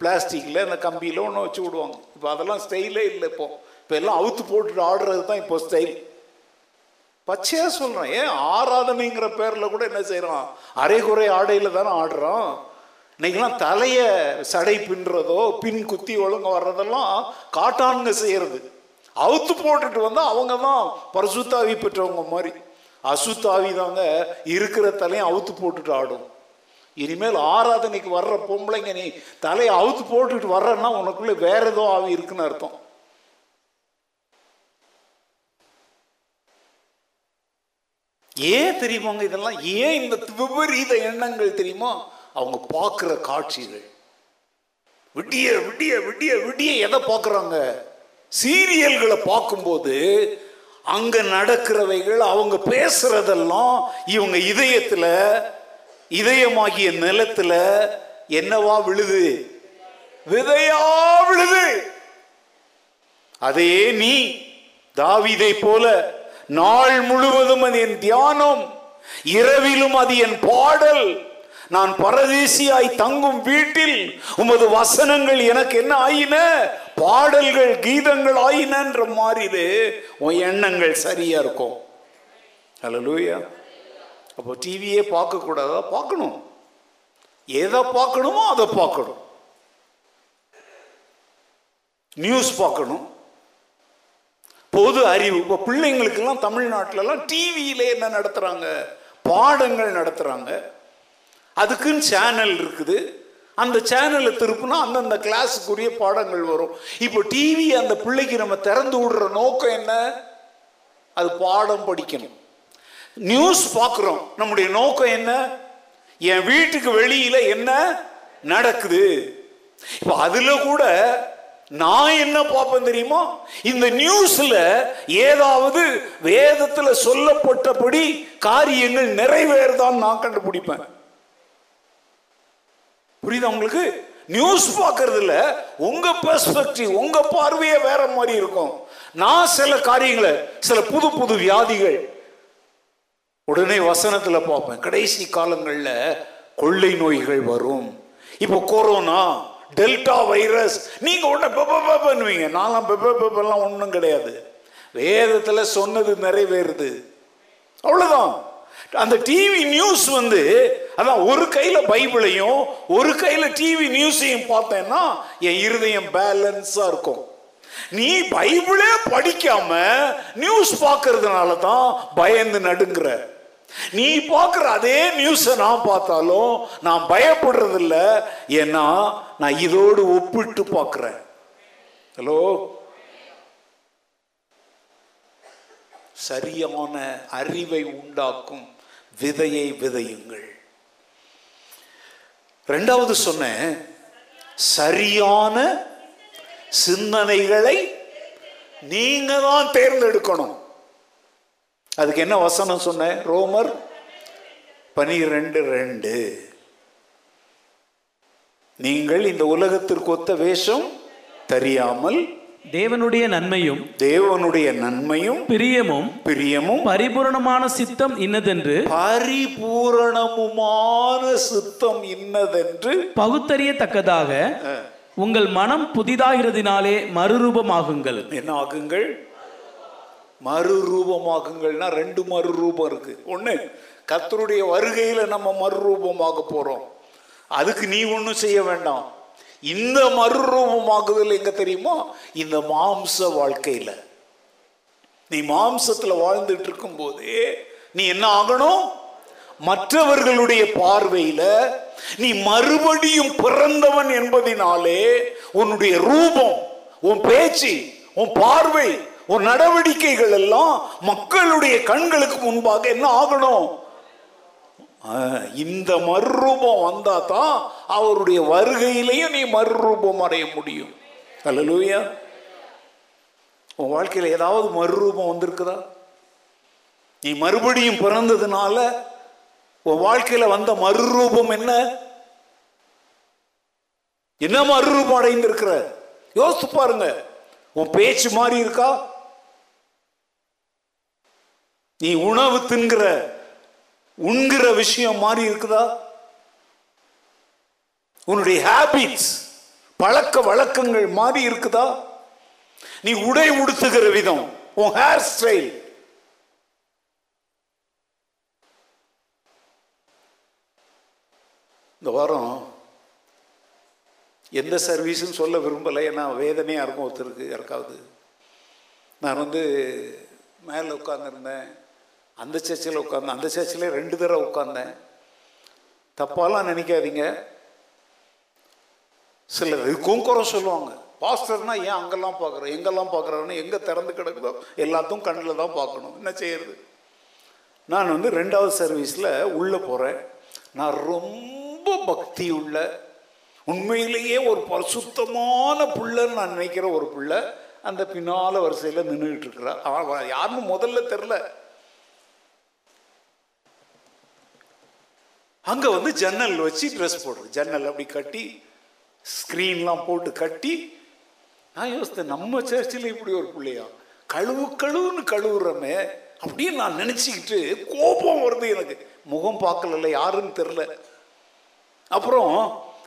பிளாஸ்டிக்கில் இந்த கம்பியில் ஒன்று வச்சு விடுவாங்க. இப்போ அதெல்லாம் ஸ்டைலே இல்லை இப்போ. இப்போ எல்லாம் அவுத்து போட்டுட்டு ஆடுறது தான் இப்போ ஸ்டைல். பச்சையாக சொல்கிறேன் ஏன் ஆராதனைங்கிற பேரில் கூட என்ன செய்கிறான் அரைகுறை ஆடையில் தானே ஆடுறோம் இன்னைக்கெல்லாம் தலையை சடை பின்னுறதோ பின் குத்தி ஒழுங்க வர்றதெல்லாம் காட்டானுங்க செய்கிறது அவுத்து போட்டுட்டு வந்தால் அவங்க தான் பரிசுத்தாவி பெற்றவங்க மாதிரி. அசுத்தாவி தாங்க இருக்கிற தலையை அவுத்து போட்டுட்டு ஆடும். இனிமேல் ஆராதனைக்கு வர்ற பொம்பளைங்க நீ தலையை அவுத்து போட்டுட்டு வர்றன்னா உனக்குள்ள வேற ஏதோ ஆவி இருக்குன்னு அர்த்தம். ஏன் தெரியுமாங்க இதெல்லாம்? ஏன் இந்த விபரீத எண்ணங்கள் தெரியுமா? அவங்க பார்க்குற காட்சிகள். விடிய விடிய விடிய விடிய எதை பார்க்குறாங்க? சீரியல்களை பார்க்கும்போது அங்க நடக்கிறவைகள் அவங்க பேசுறதெல்லாம் இவங்க இதயத்துல இதயமாகிய நிலத்துல என்னவா விழுது? விதையா விழுது? அதே நீ தாவிதை போல நாள் முழுவதும் அது என் தியானம் இரவிலும் அது என் பாடல். நான் பரதேசியாய் தங்கும் வீட்டில் உமது வசனங்கள் எனக்கு என்ன ஆயின? பாடல்கள் கீதங்கள் ஆயினன்ற மாதிரி உன் எண்ணங்கள் சரியா இருக்கும். ஹalleluya. அப்போ டிவியே பார்க்க கூடாதா பார்க்கணும். எதை பார்க்கணுமோ அதை பார்க்கணும். நியூஸ் பார்க்கணும். பொது அறிவு. இப்போ பிள்ளைங்களுக்கெல்லாம் தமிழ்நாட்டிலலாம் டிவியில என்ன நடத்துகிறாங்க பாடங்கள் நடத்துகிறாங்க அதுக்குன்னு சேனல் இருக்குது. அந்த சேனலை திருப்பினா அந்தந்த கிளாஸுக்குரிய பாடங்கள் வரும். இப்போ டிவி அந்த பிள்ளைக்கு நம்ம திறந்து விடுற நோக்கம் என்ன? அது பாடம் படிக்கணும். நியூஸ் பார்க்குறோம் நம்முடைய நோக்கம் என்ன? என் வீட்டுக்கு வெளியில என்ன நடக்குது? இப்போ அதில் கூட நான் என்ன பார்ப்பேன் தெரியுமா? இந்த நியூஸ்ல ஏதாவது வேதத்தில் சொல்லப்பட்டபடி காரியங்கள் நிறைவேறுதான்னு நான் கண்டுபிடிப்பேன். புரியுதா உங்களுக்கு? நியூஸ் பார்க்கறதுல உங்க பெர்ஸ்பெக்டிவ் உங்க பார்வையே வேற மாதிரி இருக்கும். நான் சில காரியங்களை சில புது புது வியாதிகள் உடனே வசனத்துல பார்ப்பேன். கடைசி காலங்கள்ல கொள்ளை நோய்கள் வரும். இப்போ கொரோனா டெல்டா வைரஸ் நீங்க உடனே பெப்ப பண்ணுவீங்க. நான்லாம் பெப்ப ஒன்றும் கிடையாது. வேதத்துல சொன்னது நிறைவேறுது. அவ்வளவுதான். அந்த டிவி நியூஸ் வந்து அதான் ஒரு கையில பைபிளையும் ஒரு கையில டிவி நியூஸையும் பார்த்தேன்னா என் இருதயம் பேலன்ஸா இருக்கும். நீ பைபிளே படிக்காம நியூஸ் பார்க்கறதுனால தான் பயந்து நடுங்கிற. நீ பார்க்குற அதே நியூஸை நான் பார்த்தாலும் நான் பயப்படுறதில்ல. ஏன்னா நான் இதோடு ஒப்பிட்டு பார்க்குறேன். ஹலோ சரியான அறிவை உண்டாக்கும் விதையை விதையுங்கள். ரெண்டாவது சொன்னேன் சரியான சிந்தனைகளை நீங்க தான் தேர்ந்தெடுக்கணும். அதுக்கு என்ன வசனம் சொன்னேன்? ரோமர் பனிரெண்டு ரெண்டு. நீங்கள் இந்த உலகத்திற்கு ஒத்த வேஷம் தெரியாமல் தேவனுடைய நன்மையும் தேவனுடைய நன்மையும் பிரியமும் பிரியமும் பரிபூரணமான சித்தம் இன்னதென்று பரிபூரணமுமான சித்தம் இன்னதென்று பகுத்தறியத்தக்கதாக உங்கள் மனம் புதிதாகிறதினாலே மறுரூபமாகுங்கள். என்ன ஆகுங்கள் மறுரூபமாகுங்கள்னா ரெண்டு மறுரூபம் இருக்கு. ஒண்ணு கர்த்தருடைய வருகையில நம்ம மறுரூபமாக போறோம். அதுக்கு நீ ஒன்றும் செய்ய வேண்டாம். இந்த மறுரூபமாகுதல் எங்க தெரியுமா? இந்த மாம்ச வாழ்க்கையில். நீ மாம்சத்தில் வாழ்ந்துட்டு இருக்கும் போதே நீ என்ன ஆகணும்? மற்றவர்களுடைய பார்வையில நீ மறுபடியும் பிறந்தவன் என்பதினாலே உன்னுடைய ரூபம் உன் பேச்சு உன் பார்வை உன் நடவடிக்கைகள் எல்லாம் மக்களுடைய கண்களுக்கு முன்பாக என்ன ஆகணும்? இந்த மறுரூபம் வந்தா தான் அவருடைய வருகையிலையும் நீ மறுரூபம் அடைய முடியும். அல்லலூயா. உன் வாழ்க்கையில் ஏதாவது மறுரூபம் வந்திருக்குதா? நீ மறுபடியும் பிறந்ததுனால உன் வாழ்க்கையில் வந்த மறுரூபம் என்ன? என்ன மறுரூபம் அடைந்திருக்கிற? யோசித்து பாருங்க. உன் பேச்சு மாறி இருக்கா? நீ உணவு தின்கிற உண்கிற விஷயம் மாறி இருக்குதா? உன்னுடைய ஹாபிட்ஸ் பழக்க வழக்கங்கள் மாறி இருக்குதா? நீ உடை உடுத்துகிற விதம் உன் ஹேர் ஸ்டைல் இந்த வாரம் எந்த சர்வீஸும் சொல்ல விரும்பலை. ஏன்னா வேதனையாக இருக்கும் ஒருத்தருக்கு யாருக்காவது. நான் வந்து மேலே உட்காந்துருந்தேன் அந்த சர்ச்சில் உட்காந்தேன் அந்த சர்ச்சில் ரெண்டு தடவை உட்காந்தேன் தப்பாலாம் நினைக்காதீங்க. சிலர் இதுக்கும் குறை சொல்லுவாங்க. பாஸ்டர்னா ஏன் அங்கெல்லாம் பார்க்குறோம் எங்கெல்லாம் பார்க்குறாருன்னு எங்கே திறந்து கிடக்குதோ எல்லாத்தையும் கண்ணில் தான் பார்க்கணும். என்ன செய்யறது? நான் வந்து ரெண்டாவது சர்வீஸில் உள்ளே போகிறேன் நான் ரொம்ப பக்தி உள்ள உண்மையிலேயே ஒரு பரிசுத்தமான புள்ளன்னு நான் நினைக்கிற ஒரு பிள்ளை அந்த பின்னால வரிசையில் நின்றுக்கிட்டு இருக்கிறா யாருன்னு முதல்ல தெரில அங்கே வந்து ஜன்னல் வச்சு ட்ரெஸ் போடுறது. ஜன்னல் அப்படி கட்டி ஸ்க்ரீன்லாம் போட்டு கட்டி நான் யோசித்தேன் நம்ம சர்ச்சில் இப்படி ஒரு பிள்ளையா? கழுவு கழுவுன்னு கழுவுறமே அப்படின்னு நான் நினச்சிக்கிட்டு கோபம் வருது எனக்கு. முகம் பார்க்கல யாருன்னு தெரில அப்புறம்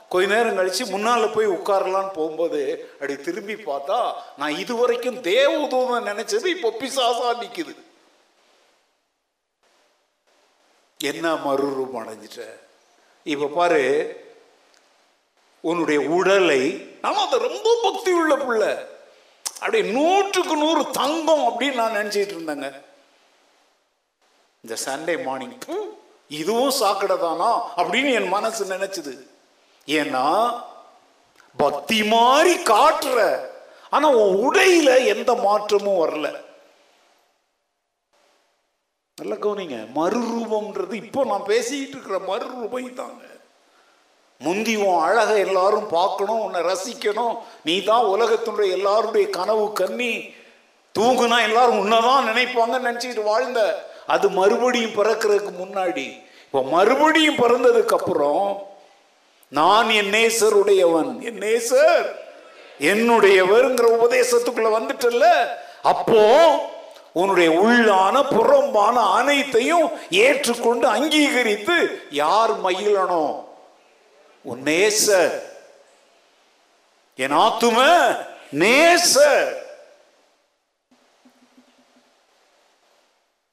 கொஞ்ச நேரம் கழித்து முன்னால் போய் உட்காரலான்னு போகும்போது அப்படி திரும்பி பார்த்தா நான் இதுவரைக்கும் தேவதூதன் நினச்சது இப்போ பிசாசா நிற்கிது என்ன மறுரூபம் அடைஞ்சிட்ட? இப்போ பாரு உன்னுடைய உடலை ஆனால் அது ரொம்ப பக்தி உள்ள பிள்ளை. அப்படியே நூற்றுக்கு நூறு தங்கம் அப்படின்னு நான் நினச்சிட்டு இருந்தேங்க. இந்த சண்டே மார்னிங் இதுவும் சாக்கடை தானா அப்படின்னு என் மனசு நினைச்சது. ஏன்னா பக்தி மாதிரி காட்டுற. ஆனால் உன் உடையில எந்த மாற்றமும் வரல. நல்ல கவனிங்க மறுரூபம்ன்றது இப்போ நான் பேசிக்கிட்டு இருக்கிற மறுரூபம் தாங்க முந்தி உன் அழகை எல்லாரும் பார்க்கணும் உன்னை ரசிக்கணும். நீ தான் உலகத்தினுடைய எல்லாருடைய கனவு கண்ணி. தூங்குனா எல்லாரும் உன்னதான் நினைப்பாங்கன்னு நினச்சிக்கிட்டு வாழ்ந்த. அது மறுபடியும் பிறக்கிறதுக்கு முன்னாடி. இப்போ மறுபடியும் பிறந்ததுக்கு அப்புறம் நான் என் நேசருடையவன். என் நேசர். என்னுடையவருங்கிற உபதேசத்துக்குள்ள வந்துட்டல்ல. அப்போ உன்னுடைய உள்ளான புறம்பான அனைத்தையும் ஏற்றுக்கொண்டு அங்கீகரித்து யார் மகிழணும் உன் நேச என் ஆத்தும நேச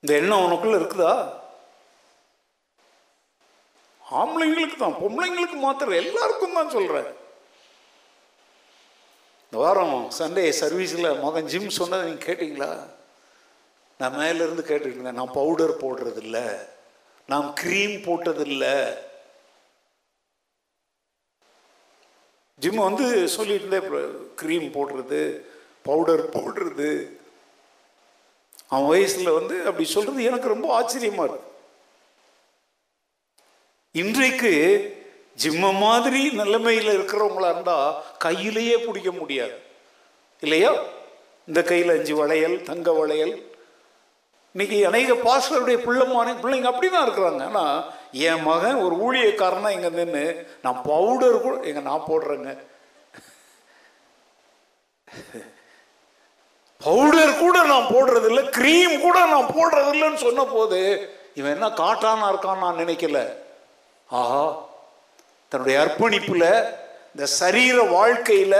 இந்த எண்ணம் உனக்குள்ள இருக்குதா? ஆம்பளைங்களுக்கு தான் பொம்பளைங்களுக்கு மாத்திரம் எல்லாருக்கும் தான் சொல்கிறேன் இந்த வாரம் சண்டே சர்வீஸில் மகன் ஜிம் சொன்னதை நீங்கள் கேட்டிங்களா? நான் மேலேருந்து கேட்டுக்கிட்டு இருந்தேன் நான் பவுடர் போடுறதில்ல. நான் க்ரீம் போட்டதில்ல. ஜிம் வந்து சொல்லிட்டு இருந்தேன் க்ரீம் போடுறது பவுடர் போடுறது. அவன் வயசில் வந்து அப்படி சொல்கிறது எனக்கு ரொம்ப ஆச்சரியமாக இருக்கு. இன்றைக்கு ஜிம்ம மாதிரி நிலைமையில் இருக்கிறவங்களா இருந்தால் கையிலேயே பிடிக்க முடியாது. இல்லையா? இந்த கையில் அஞ்சு வளையல் தங்க வளையல் இன்னைக்கு அநேக பாஸ்டருடைய பிள்ளைமான பிள்ளைங்க அப்படி தான் இருக்கிறாங்க. ஆனால் என் மகன் ஒரு ஊழியக்காரனா இங்கே நின்று நான் பவுடர் கூட இங்கே நான் போடுறேங்க. பவுடர் கூட நான் போடுறதில்ல க்ரீம் கூட நான் போடுறதில்லைன்னு சொன்ன போது இவன் என்ன காட்டானா இருக்கான்னு நான் நினைக்கல. ஆஹா தன்னுடைய அர்ப்பணிப்புல இந்த சரீர வாழ்க்கையில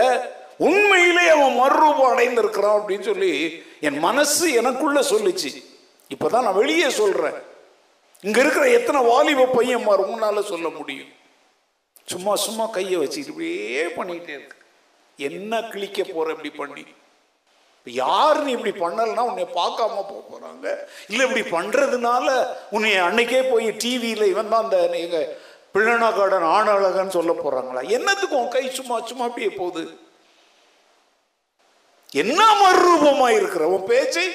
உண்மையிலே அவன் மறுரூபம் அடைந்திருக்கிறான் அப்படின்னு சொல்லி என் மனசு எனக்குள்ள சொல்லுச்சு. இப்பதான் நான் வெளியே சொல்றேன். இங்க இருக்கிற எத்தனை வாலிப பையன் உன்னால சொல்ல முடியும். சும்மா சும்மா கையை வச்சுக்கிட்டு இப்படியே பண்ணிக்கிட்டே இருக்கு. என்ன கிழிக்க போற இப்படி பண்ணி? யார் நீ இப்படி பண்ணலன்னா உன்னை பார்க்காம போக போறாங்க. இல்லை இப்படி பண்றதுனால உன்னை அன்னைக்கே போய் டிவியில் இவன் தான் அந்த எங்கள் பிள்ளனாக்காடன் ஆணழகன்னு சொல்ல போறாங்களா? என்னத்துக்கு உன் கை சும்மா சும்மா அப்படியே போகுது? என்ன மறுரூபமா இருக்கிற உன் பேச்சை?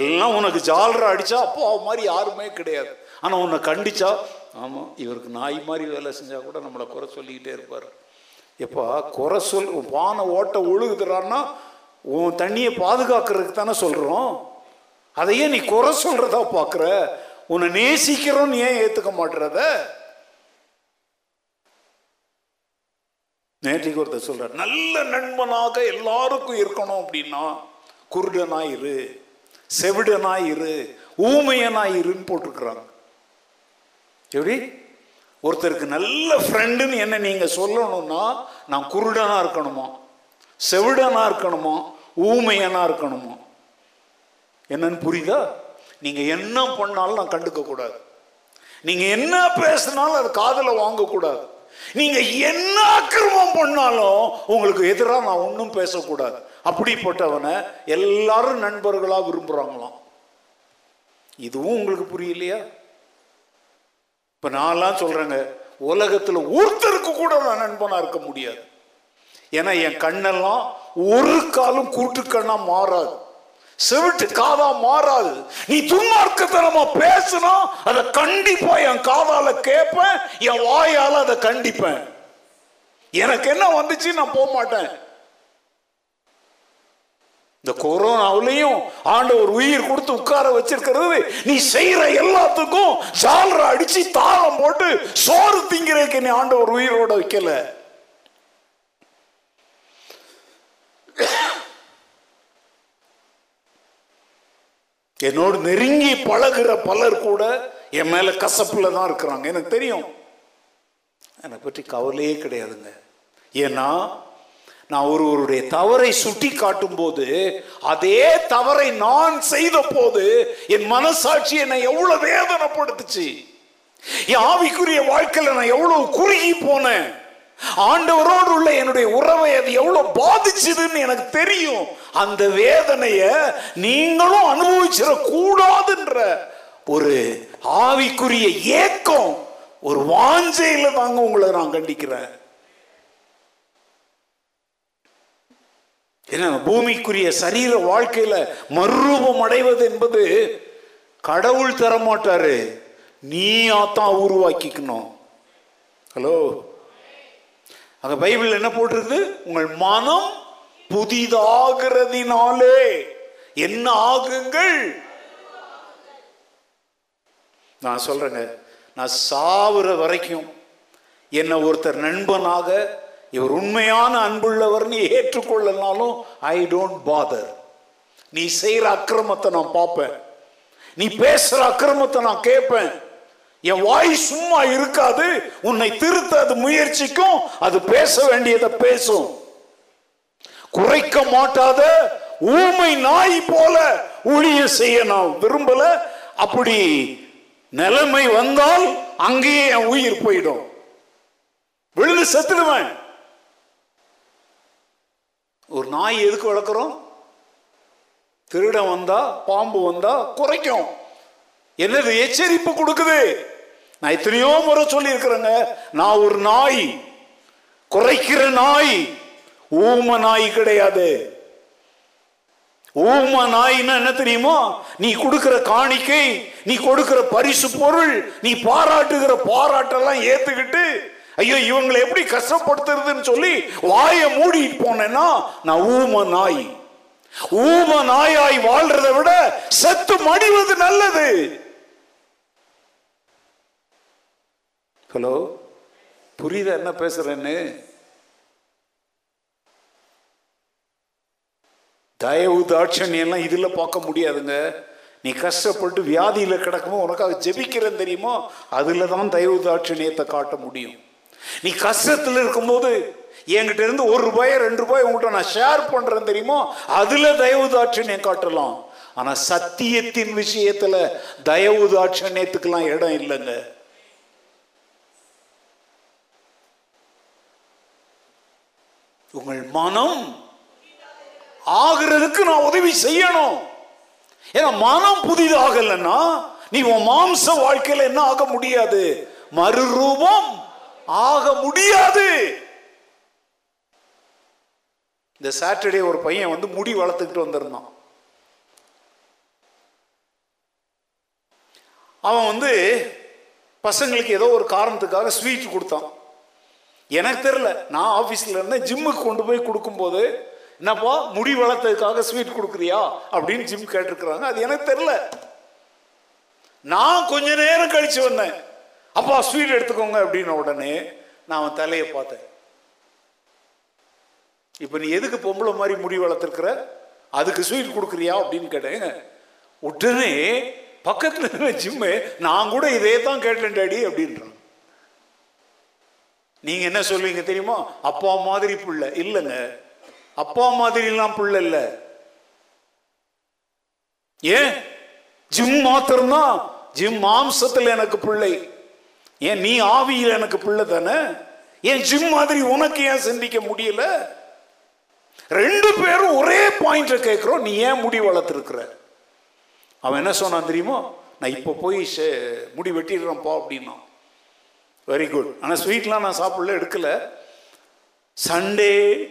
எல்லாம் உனக்கு ஜாலரா அடிச்சா அப்போ அவ மாதிரி யாருமே கிடையாது. ஆனால் உன்னை கண்டிச்சா ஆமாம் இவருக்கு நாய் மாதிரி வேலை செஞ்சால் கூட நம்மளை குறை சொல்லிக்கிட்டே இருப்பார். எப்பா குறை சொல் பானை ஓட்ட ஒழுகுதுறான்னா உன் தண்ணியை பாதுகாக்கிறதுக்கு தானே சொல்கிறோம் அதையே நீ குறை சொல்றதா பார்க்குற உன்னை நேசிக்கிறோன்னு ஏன் ஏற்றுக்க மாட்டுறத? நேற்றுக்கு ஒருத்தர் சொல்கிறார் நல்ல நண்பனாக எல்லாருக்கும் இருக்கணும் அப்படின்னா குருடனாய் இரு செவிடனாய் இரு ஊமையனாய் இருன்னு போட்டிருக்கிறாங்க. எப்படி? ஒருத்தருக்கு நல்ல ஃப்ரெண்டுன்னு என்ன நீங்க சொல்லணும்னா நான் குருடனா இருக்கணுமா? செவிடனா இருக்கணுமா? ஊமையனா இருக்கணுமா? என்னன்னு புரியுதா? நீங்க என்ன பண்ணாலும் நான் கண்டுக்க கூடாது நீங்க என்ன பேசினாலும் அது காதில் வாங்கக்கூடாது. நீங்க என்ன அக்கிரமம் பண்ணாலும் உங்களுக்கு எதிராக நான் ஒன்றும் பேசக்கூடாது. அப்படிப்பட்டவனை எல்லாரும் நண்பர்களாக விரும்புகிறாங்களாம் இதுவும் உங்களுக்கு புரியலையா? இப்போ நான்லாம் சொல்கிறேங்க உலகத்தில் ஒருத்தருக்கு கூட நான் நண்பனாக இருக்க முடியாது. ஏன்னா என் கண்ணெல்லாம் ஒரு காலம் கூட்டுக்கண்ணா மாறாது. செவிட்டு காதா மாறாது. நீ துன்மார்க்கத்தனமா பேசுனா அதை கண்டிப்பா என் காதால கேட்பேன் என் வாயால அதை கண்டிப்பேன். எனக்கு என்ன வந்துச்சு நான் போக மாட்டேன் இந்த கொரோனாவிலையும் ஆண்டவர் உயிர் கொடுத்து உட்கார வச்சிருக்கிறது. நீ செய்யற எல்லாத்துக்கும் ஜாலர அடிச்சு தாளம் போட்டு சோறு திங்கிறதுக்கு நீ ஆண்டவர் உயிரோட வைக்கல. என்னோடு நெருங்கி பழகுற பலர் கூட என் மேல கசப்புல தான் இருக்கிறாங்க. எனக்கு தெரியும். என்னை பற்றி கவலையே கிடையாதுங்க. ஏன்னா நான் ஒருவருடைய தவறை சுட்டி காட்டும் போது அதே தவறை நான் செய்த போது என் மனசாட்சி என்னை எவ்வளவு வேதனைப்படுத்துச்சு. என் ஆவிக்குரிய வாழ்க்கையில நான் எவ்வளவு குறுகி போனேன். ஆண்டவரோடு உள்ள என்னுடைய உறவை அது எவ்வளவு பாதிச்சதுன்னு எனக்கு தெரியும். அந்த வேதனைய நீங்களும் அனுபவிச்சிட கூடாதுன்ற ஒரு ஆவிக்குரிய ஏக்கம் ஒரு வாஞ்சையில தாங்க உங்களை நான் கண்டிக்கிறேன். ஏன்னா பூமிக்குரிய சரீர வாழ்க்கையில மறுரூபம் அடைவது என்பது கடவுள் தர மாட்டாரு ஆத்தான் உருவாக்கிக்கணும். ஹலோ? அங்க பைபிள் என்ன போட்டிருக்கு உங்கள் மனம் புதிதாகிறதினாலே என்ன ஆகுங்கள்? நான் சொல்றேங்க நான் சாவுற வரைக்கும் என்னை ஒருத்தர் நண்பனாக இவர் உண்மையான அன்புள்ளவர்னு ஏற்றுக்கொள்ளனாலும் ஐ டோன்ட் பாதர் நீ செய்கிற அக்கிரமத்தை நான் பார்ப்பேன். நீ பேசுற அக்கிரமத்தை நான் கேட்பேன். என் வாய் சும்மா இருக்காது. உன்னை திருத்த அது முயற்சிக்கும். அது பேச வேண்டியதை பேசும். குறைக்க மாட்டாத ஊமை நாய் போல ஊழிய செய்ய நான் விரும்பல. அப்படி நிலைமை வந்தால் அங்கேயே என் உயிர் போயிடும். விழுந்து செத்துடுவேன். ஒரு நாய் எதுக்கு வளர்க்குறோம்? திருடம் வந்தா பாம்பு வந்தா குறைக்கும். என்னது எச்சரிப்பு கொடுக்குது? நான் எத்தனையோ முறை சொல்லியிருக்கிறேங்க. நான் ஒரு நாய் குறைக்கிற நாய் ஊம நாய் கிடையாது. ஊம நாய்னா என்ன தெரியுமோ? நீ கொடுக்கிற காணிக்கை நீ கொடுக்கிற பரிசு பொருள் நீ பாராட்டுகிற பாராட்டெல்லாம் ஏத்துக்கிட்டு ஐயோ இவங்களை எப்படி கஷ்டப்படுத்துறதுன்னு சொல்லி வாயை மூடிட்டு போனேன்னா நான் ஊம நாய் ஊம நாயாய் வாழ்றதை விட செத்து மடிவது நல்லது. ஹலோ புரியுதா என்ன பேசுறேன்னு? தயவு தாட்சணியம் எல்லாம் பார்க்க முடியாதுங்க. நீ கஷ்டப்பட்டு வியாதியில் கிடக்குமோ உனக்காக ஜெபிக்கிறேன் தெரியுமோ? அதில் தான் தயவு தாட்சணியத்தை காட்ட முடியும். நீ கஷ்டத்தில் இருக்கும்போது என்கிட்ட இருந்து ஒரு ரூபாய் ரெண்டு ரூபாய் உங்கள்கிட்ட நான் ஷேர் பண்றேன் தெரியுமோ? அதுல தயவு காட்டலாம். ஆனா சத்தியத்தின் விஷயத்துல தயவு தாட்சணியத்துக்கெல்லாம் இடம் இல்லைங்க. உங்கள் மனம் ஆகிறதுக்கு நான் உதவி செய்யணும். ஏன்னா மனம் புதிதாகலன்னா நீ உன் மாம்ச வாழ்க்கையில என்ன ஆக முடியாது? மறுரூபம் ஆக முடியாது. இந்த சாட்டர்டே ஒரு பையன் வந்து முடி வளர்த்துக்கிட்டு வந்திருந்தான். அவன் வந்து பசங்களுக்கு ஏதோ ஒரு காரணத்துக்காக ஸ்வீட் கொடுத்தான். எனக்கு தெரியல நான் ஆஃபீஸில் இருந்தேன் ஜிம்முக்கு கொண்டு போய் கொடுக்கும்போது என்னப்பா முடி வளர்த்ததுக்காக ஸ்வீட் கொடுக்குறியா? அப்படின்னு ஜிம் கேட்டிருக்கிறாங்க. அது எனக்கு தெரியல. நான் கொஞ்ச நேரம் கழிச்சு வந்தேன். அப்பா ஸ்வீட் எடுத்துக்கோங்க அப்படின்ன உடனே நான் அவன் தலையை பார்த்தேன். இப்போ நீ எதுக்கு பொம்பளை மாதிரி முடி வளர்த்துருக்குற? அதுக்கு ஸ்வீட் கொடுக்குறியா அப்படின்னு கேட்டேன். உடனே பக்கத்தில் ஜிம்மு நான் கூட இதே தான் கேட்டேன் டாடி அப்படின்றான். நீங்கள் என்ன சொல்லுவீங்க தெரியுமா? அப்பா மாதிரி புள்ள. இல்லைங்க அப்பா மாதிரிலாம் புள்ள இல்லை. ஏன்? ஜிம் மாத்திரம்தான். ஜிம் மாம்சத்தில் எனக்கு பிள்ளை. ஏன் நீ ஆவியில் எனக்கு பிள்ளை தானே? ஏன் ஜிம் மாதிரி உனக்கு ஏன் சிந்திக்க முடியல? ரெண்டு பேரும் ஒரே பாயிண்ட கேட்கிறோம் நீ ஏன் முடி வளர்த்துருக்குற? அவன் என்ன சொன்னான் தெரியுமா? நான் இப்போ போய் ஷே- முடி வெட்டிடுறேன்ப்பா அப்படின்னா வெரி குட் ஆனால் ஸ்வீட்லாம் நான் சாப்பிடல எடுக்கல. சண்டே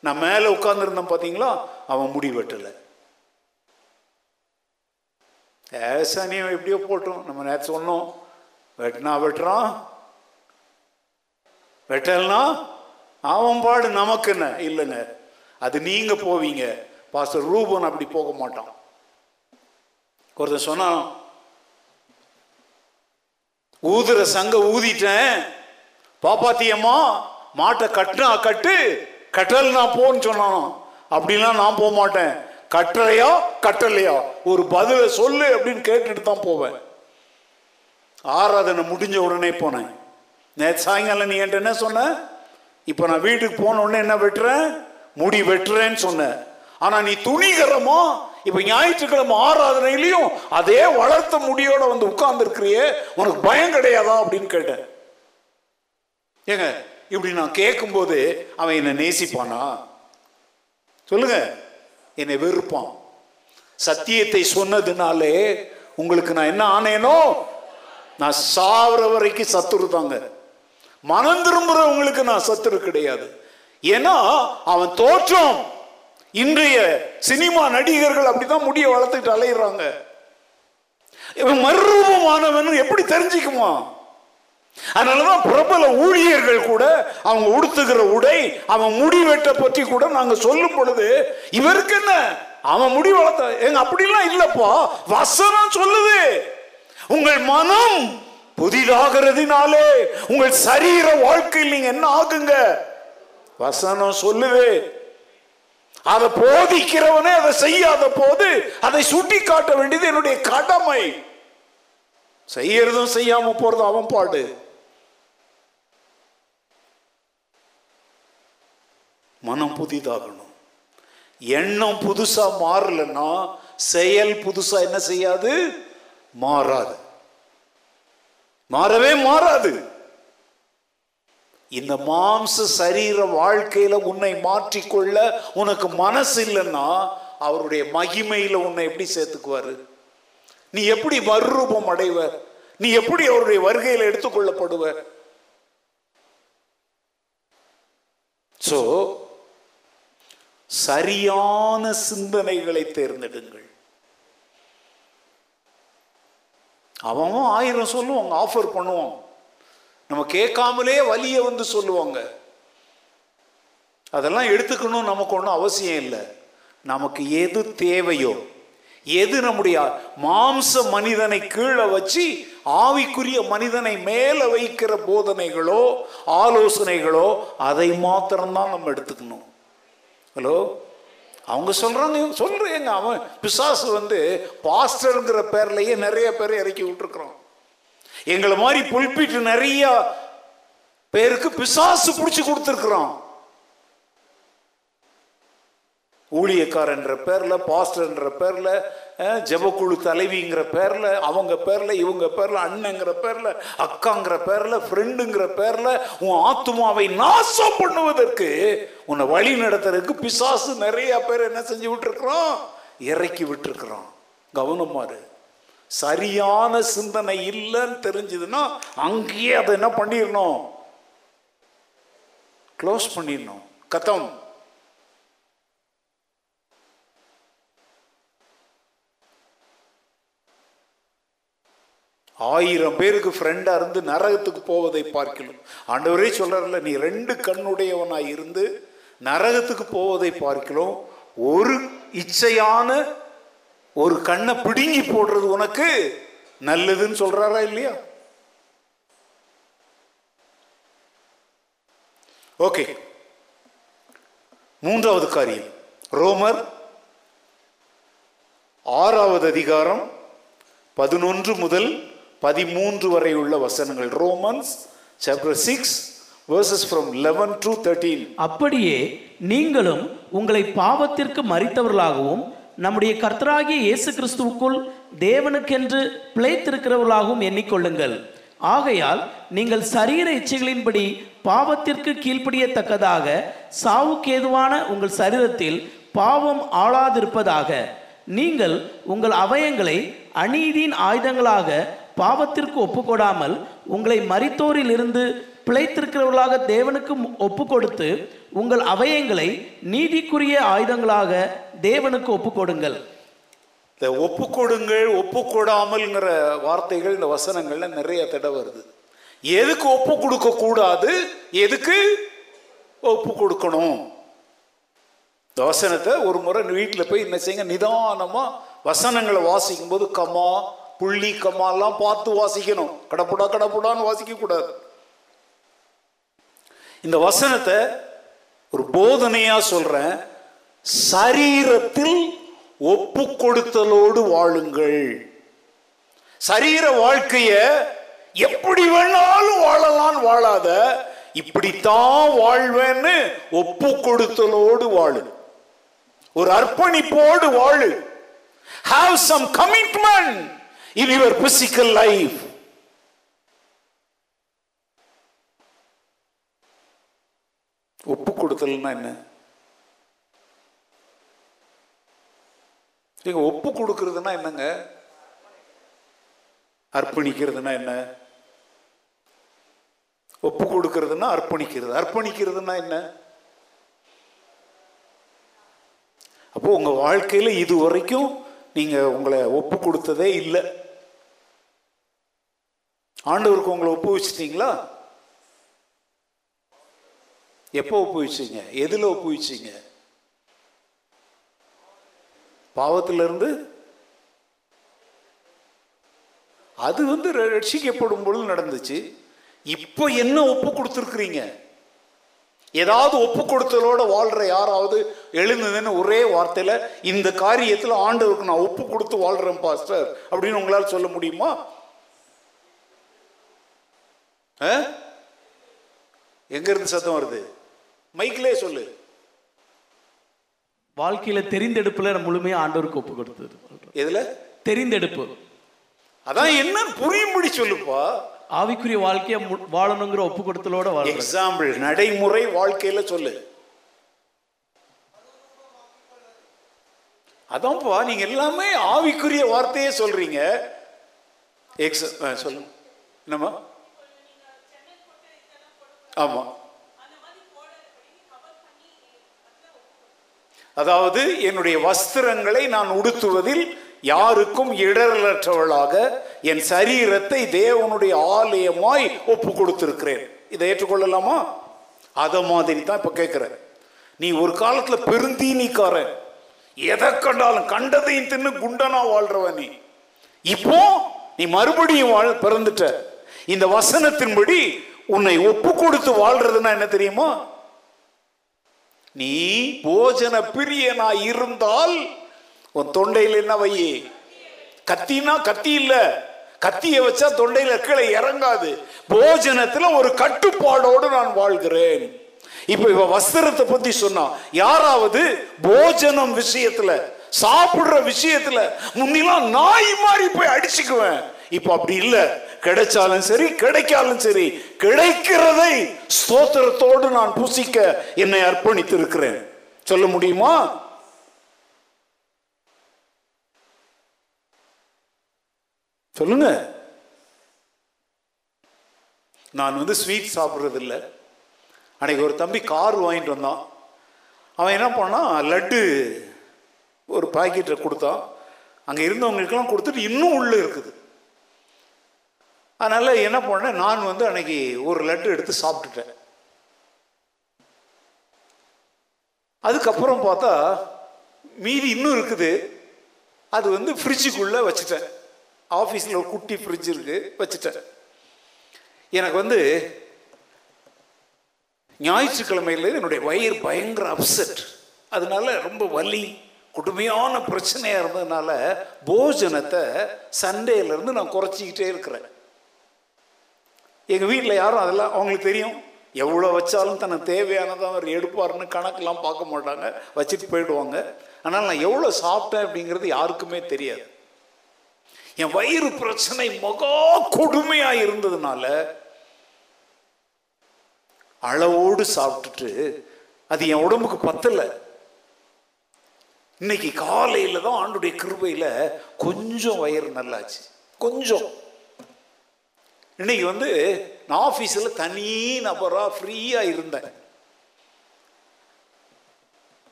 நான் மேலே உட்காந்துருந்தேன் பார்த்தீங்களா அவன் முடி வெட்டலை. ஏசானியம் எப்படியோ போட்டோம். நம்ம நேற்று சொன்னோம். வெட்டினா வெட்டுறான் வெட்டல்னா? அவன் பாடு நமக்குன்னு இல்லைங்க. அது நீங்க போவீங்க. பாஸ்டர் ரூபன் அப்படி போக மாட்டான். ஒருத்தன் சொன்னான் ஊதுற சங்க ஊதிட்டேன். பாப்பாத்தியம்மா மாட்டை கட்டுனா கட்டு கட்டல்னா போன்னு சொன்னான். அப்படிலாம் நான் போக மாட்டேன். கட்டலையோ கட்டலையோ? ஒரு பதில சொல்லு அப்படின்னு கேட்டுட்டு தான் போவேன். ஆராதனை முடிஞ்ச உடனே போனேன். நேற்று சாயங்காலம் நீ என்கிட்ட என்ன சொன்ன? இப்போ நான் வீட்டுக்கு போன உடனே என்ன வெட்டுறேன் முடி வெட்டுறேன்னு சொன்ன. ஆனால் நீ துணிகரமோ இப்போ ஞாயிற்றுக்கிழமை ஆராதனையிலையும் அதே வளர்த்த முடியோட வந்து உட்கார்ந்துருக்கிறியே உனக்கு பயம் கிடையாதா அப்படின்னு கேட்டேன். ஏங்க இப்படி நான் கேட்கும்போது அவன் என்னை நேசிப்பானா? சொல்லுங்க. என்னை வெறுப்பான். சத்தியத்தை சொன்னதுனாலே உங்களுக்கு நான் என்ன ஆனேனோ நான் சாவர வரைக்கும் சத்துரு தாங்க மனம் திரும்புறவங்களுக்கு நான் சத்துரு கிடையாது. ஏன்னா அவன் தோற்றம். இன்றைய சினிமா நடிகர்கள் அப்படிதான் முடிய வளர்த்துக்கிட்டு அலையிறாங்க. இவன் மறுரூபமானவன் எப்படி தெரிஞ்சுக்குமா அதனாலதான் பிரபல ஊழியர்கள் கூட அவங்க உடுத்துகிற உடை அவன் முடி வெட்ட பற்றி கூட நாங்க சொல்லும் பொழுது இவருக்கு என்ன? அவன் முடி வளர்த்த எங்க அப்படிலாம் இல்லப்பா. வசனம் சொல்லுது. உங்கள் மனம் புதிதாகிறதுனாலே உங்கள் சரீர வாழ்க்கையில் நீங்க என்ன ஆகுங்க? வசனம் சொல்லுது. அதை போதிக்கிறவனே அதை செய்யாத போது அதை சுட்டி காட்ட வேண்டியது என்னுடைய கடமை. செய்யறதும் செய்யாம போறதும் அவன் பாடு. மனம் புதிதாகணும். எண்ணம் புதுசா மாறலன்னா செயல் புதுசா என்ன செய்யாது? மாறாது. மாறவே மாறாது. இந்த மாம்ச சரீர வாழ்க்கையில உன்னை மாற்றிக்கொள்ள உனக்கு மனசு இல்லைன்னா அவருடைய மகிமையில உன்னை எப்படி சேர்த்துக்குவாரு? நீ எப்படி மறுரூபம் அடைவ? நீ எப்படி அவருடைய வருகையில் எடுத்துக்கொள்ளப்படுவ? சோ சரியான சிந்தனைகளை தேர்ந்தெடுங்கள். அவன் ஆயிரம் சொல்லுவாங்க ஆஃபர் பண்ணுவான் நம்ம கேட்காமலே வலிய வந்து சொல்லுவாங்க. அதெல்லாம் எடுத்துக்கணும் நமக்கு ஒன்றும் அவசியம் இல்லை. நமக்கு எது தேவையோ எது நம்முடைய மாம்ச மனிதனை கீழே வச்சு ஆவிக்குரிய மனிதனை மேலே வைக்கிற போதனைகளோ ஆலோசனைகளோ அதை மாத்திரம்தான் நம்ம எடுத்துக்கணும். ஹலோ அவங்க சொல்றாங்க சொல்கிறேங்க சொல்றேங்க. அவன் பிசாசு வந்து பாஸ்டருங்கிற பேர்லயே நிறைய பேரை இறக்கி விட்டுருக்குறோம் எங்களை மாதிரி புல்பிட்டு நிறைய பேருக்கு பிசாசு பிடிச்சி கொடுத்துருக்குறோம் ஊழியக்காரன்ற பேர்ல பாஸ்டர்ன்ற பேர்ல ஜபக்குழு தலைவிங்கிற பேரில் அவங்க பேரில் இவங்க பேரில் அண்ணங்கிற பேரில் அக்காங்கிற பேரில் ஃப்ரெண்டுங்கிற பேரில் உன் ஆத்மாவை நாசம் பண்ணுவதற்கு உன்னை வழி நடத்துறதுக்கு பிசாசு நிறைய பேர் என்ன செஞ்சு விட்டுருக்குறோம்? இறக்கி விட்டுருக்குறோம். கவனமாரு சரியான சிந்தனை இல்லைன்னு தெரிஞ்சதுன்னா அங்கேயே அதை என்ன பண்ணிடணும்? க்ளோஸ் பண்ணிடணும். கத்தம். ஆயிரம் பேருக்கு ஃப்ரெண்டாக இருந்து நரகத்துக்கு போவதை பார்க்கலாம் ஆண்டவரே சொல்கிறார்ல நீ ரெண்டு கண்ணுடையவனாக இருந்து நரகத்துக்கு போவதை பார்க்கலாம் ஒரு இச்சையான ஒரு கண்ணை பிடுங்கி போடுறது உனக்கு நல்லதுன்னு சொல்கிறாரா இல்லையா? ஓகே மூன்றாவது காரியம். ரோமர் ஆறாவது அதிகாரம் பதினொன்று முதல் பதிமூன்று வரை உள்ள வசனங்கள் Romans chapter six verses from eleven to thirteen அப்படியே நீங்களும் உங்களை பாவத்திற்கு மறித்தவர்களாகவும் நம்முடைய கர்த்தராகிய இயேசு கிறிஸ்துவுக்குள் தேவனுக்கென்று பிழைத்திருக்கிறவர்களாகவும் எண்ணிக்கொள்ளுங்கள். ஆகையால் நீங்கள் சரீர இச்சைகளின்படி பாவத்திற்கு கீழ்ப்படியத்தக்கதாக சாவுக்கேதுவான உங்கள் சரீரத்தில் பாவம் ஆளாதிருப்பதாக நீங்கள் உங்கள் அவயங்களை அநீதியின் ஆயுதங்களாக பாவத்திற்கு ஒப்புக்கொடாமல் உங்களை மறித்தோரில் இருந்து பிழைத்திருக்கிறவர்களாக தேவனுக்கு ஒப்பு கொடுத்து உங்கள் அவயங்களை நீதிக்குரிய ஆயுதங்களாக தேவனுக்கு ஒப்பு கொடுங்கள் இந்த ஒப்பு கொடுங்கள் ஒப்பு கொடாமல்ங்கிற வார்த்தைகள் இந்த வசனங்கள்ல நிறைய தடவை வருது. எதுக்கு ஒப்பு கொடுக்க கூடாது? எதுக்கு ஒப்பு கொடுக்கணும் இந்த வசனத்தை ஒரு முறை வீட்டில் போய் என்ன செய்யுங்க? நிதானமா வசனங்களை வாசிக்கும் போது கமா புள்ளி கம்மாலாம் பார்த்து வாசிக்கணும். கடப்புடா கடப்புடான்னு வாசிக்க கூடாது. இந்த வசனத்தை ஒரு போதனையா சொல்றேன். சரீரத்தில் ஒப்பு கொடுத்தலோடு வாழுங்கள். சரீர வாழ்க்கைய எப்படி வேணாலும் வாழலாம் வாழாத இப்படித்தான் வாழ்வேன்னு ஒப்பு கொடுத்தலோடு வாழு. ஒரு அர்ப்பணிப்போடு வாழு. Have some commitment in your physical life ஒப்பு கொடுத்தல்னா என்ன? நீங்க ஒப்பு கொடுக்கறதுனா என்னங்க? அர்ப்பணிக்கிறதுனா என்ன? ஒப்பு கொடுக்கறதுனா அர்ப்பணிக்கிறது. அர்ப்பணிக்கிறதுனா என்ன? அப்போ உங்க வாழ்க்கையில இது வரைக்கும் நீங்க உங்களை ஒப்பு கொடுத்ததே இல்லை. ஆண்டவருக்கு உங்களை ஒப்பு வச்சிட்டீங்களா எப்போ ஒப்பு எதில் எதுல ஒப்பு வச்சீங்க பாவத்திலிருந்து? அது வந்து ரட்சிக்கப்படும் பொழுது நடந்துச்சு. இப்போ என்ன ஒப்பு கொடுத்துருக்குறீங்க? ஏதாவது ஒப்பு கொடுத்தலோட வாழ்ற யாராவது எழுந்ததுன்னு ஒரே வார்த்தையில் இந்த காரியத்தில் ஆண்டவருக்கு நான் ஒப்பு கொடுத்து வாழ்கிறேன் பாஸ்டர் அப்படின்னு உங்களால் சொல்ல முடியுமா? ஆ? எங்க இருந்து சத்தம் வருது? மைக்கிலே சொல்லு. வாழ்க்கையில தெரிந்தெடுப்புல முழுமையா ஆண்டவருக்கு ஒப்பு கொடுத்தது. எதுல? தெரிந்தெடுப்பு. அதான் என்னன்னு புரியும்படி சொல்லுப்பா. ஆவிக்குரிய வாழ்க்கைய வாழணுங்கிற ஒப்பு கொடுத்தலோட எக்ஸாம்பிள் நடைமுறை வாழ்க்கையில சொல்லு. அதான்ப்பா நீங்க எல்லாமே ஆவிக்குரிய வார்த்தையே சொல்றீங்க. எக்ஸ் சொல்லுங்க என்னம்மா? ஆமாம் அதாவது என்னுடைய வஸ்திரங்களை நான் உடுத்துவதில் யாருக்கும் இடரலற்றவளாக என் சரீரத்தை தேவனுடைய ஆலயமாய் ஒப்பு கொடுத்திருக்கிறேன். இதை ஏற்றுக்கொள்ளலாமா? அத மாதிரி தான் இப்ப கேட்கிறேன் நீ ஒரு காலத்துல பெருந்தீனிக்காரன். எதை கண்டாலும் கண்டதையும் தின்னு குண்டனா வாழ்றவ நீ. இப்போ நீ மறுபடியும் வாழ் பிறந்துட்ட. இந்த வசனத்தின்படி உன்னை ஒப்பு கொடுத்து வாழ்றதுன்னா என்ன தெரியுமா? நீ போஜன பிரியனா இருந்தால் உன் தொண்டையில் என்ன வை கத்தினா கத்தி இல்ல. கத்திய வச்சா தொண்டையில கீழே இறங்காது. போஜனத்துல ஒரு கட்டுப்பாடோடு நான் வாழ்கிறேன். இப்ப இவ வஸ்திரத்தை பத்தி சொன்னா யாராவது போஜனம் விஷயத்துல சாப்பிடுற விஷயத்துல முன்னிலாம் நாய் மாதிரி போய் அடிச்சுக்குவேன். இப்போ அப்படி இல்லை. கிடைச்சாலும் சரி கிடைக்காலும் சரி கிடைக்கிறதை ஸ்தோத்திரத்தோடு நான் புசிக்க என்னை அர்ப்பணித்து இருக்கிறேன் சொல்ல முடியுமா? சொல்லுங்க. நான் வந்து ஸ்வீட் சாப்பிட்றது இல்லை அன்னைக்கு ஒரு தம்பி கார் வாங்கிட்டு வந்தான். அவன் என்ன பண்ணான்? லட்டு ஒரு பாக்கெட்டை கொடுத்தான். அங்கே இருந்தவங்களுக்கெல்லாம் கொடுத்துட்டு இன்னும் உள்ளே இருக்குது. அதனால் என்ன பண்ணேன் நான் வந்து அன்னைக்கு ஒரு லட்டு எடுத்து சாப்பிட்டுட்டேன். அதுக்கப்புறம் பார்த்தா மீதி இன்னும் இருக்குது. அது வந்து ஃப்ரிட்ஜுக்குள்ளே வச்சுட்டேன். ஆஃபீஸில் ஒரு குட்டி ஃப்ரிட்ஜ் இருக்குது வச்சுட்டேன். எனக்கு வந்து ஞாயிற்றுக்கிழமையில் என்னுடைய வயிறு பயங்கர அப்செட் அதனால ரொம்ப வலி கொடுமையான பிரச்சனையாக இருந்ததுனால போஜனத்தை சண்டேலேருந்து நான் குறைச்சிக்கிட்டே இருக்கிறேன். எங்கள் வீட்டில் யாரும் அதெல்லாம் அவங்களுக்கு தெரியும். எவ்வளோ வச்சாலும் தனக்கு தேவையானதை அவர் எடுப்பாருன்னு கணக்கெல்லாம் பார்க்க மாட்டாங்க. வச்சுட்டு போயிடுவாங்க. ஆனால் நான் எவ்வளோ சாப்பிட்டேன் அப்படிங்கிறது யாருக்குமே தெரியாது. என் வயிறு பிரச்சனை மகா கொடுமையாக இருந்ததுனால அளவோடு சாப்பிட்டுட்டு அது என் உடம்புக்கு பத்தலை. இன்னைக்கு காலையில் தான் ஆண்டுடைய கிருபையில் கொஞ்சம் வயிறு நல்லாச்சு. கொஞ்சம். இன்னைக்கு வந்து நான் ஆஃபீஸில் தனி நபராக ஃப்ரீயாக இருந்தேன்.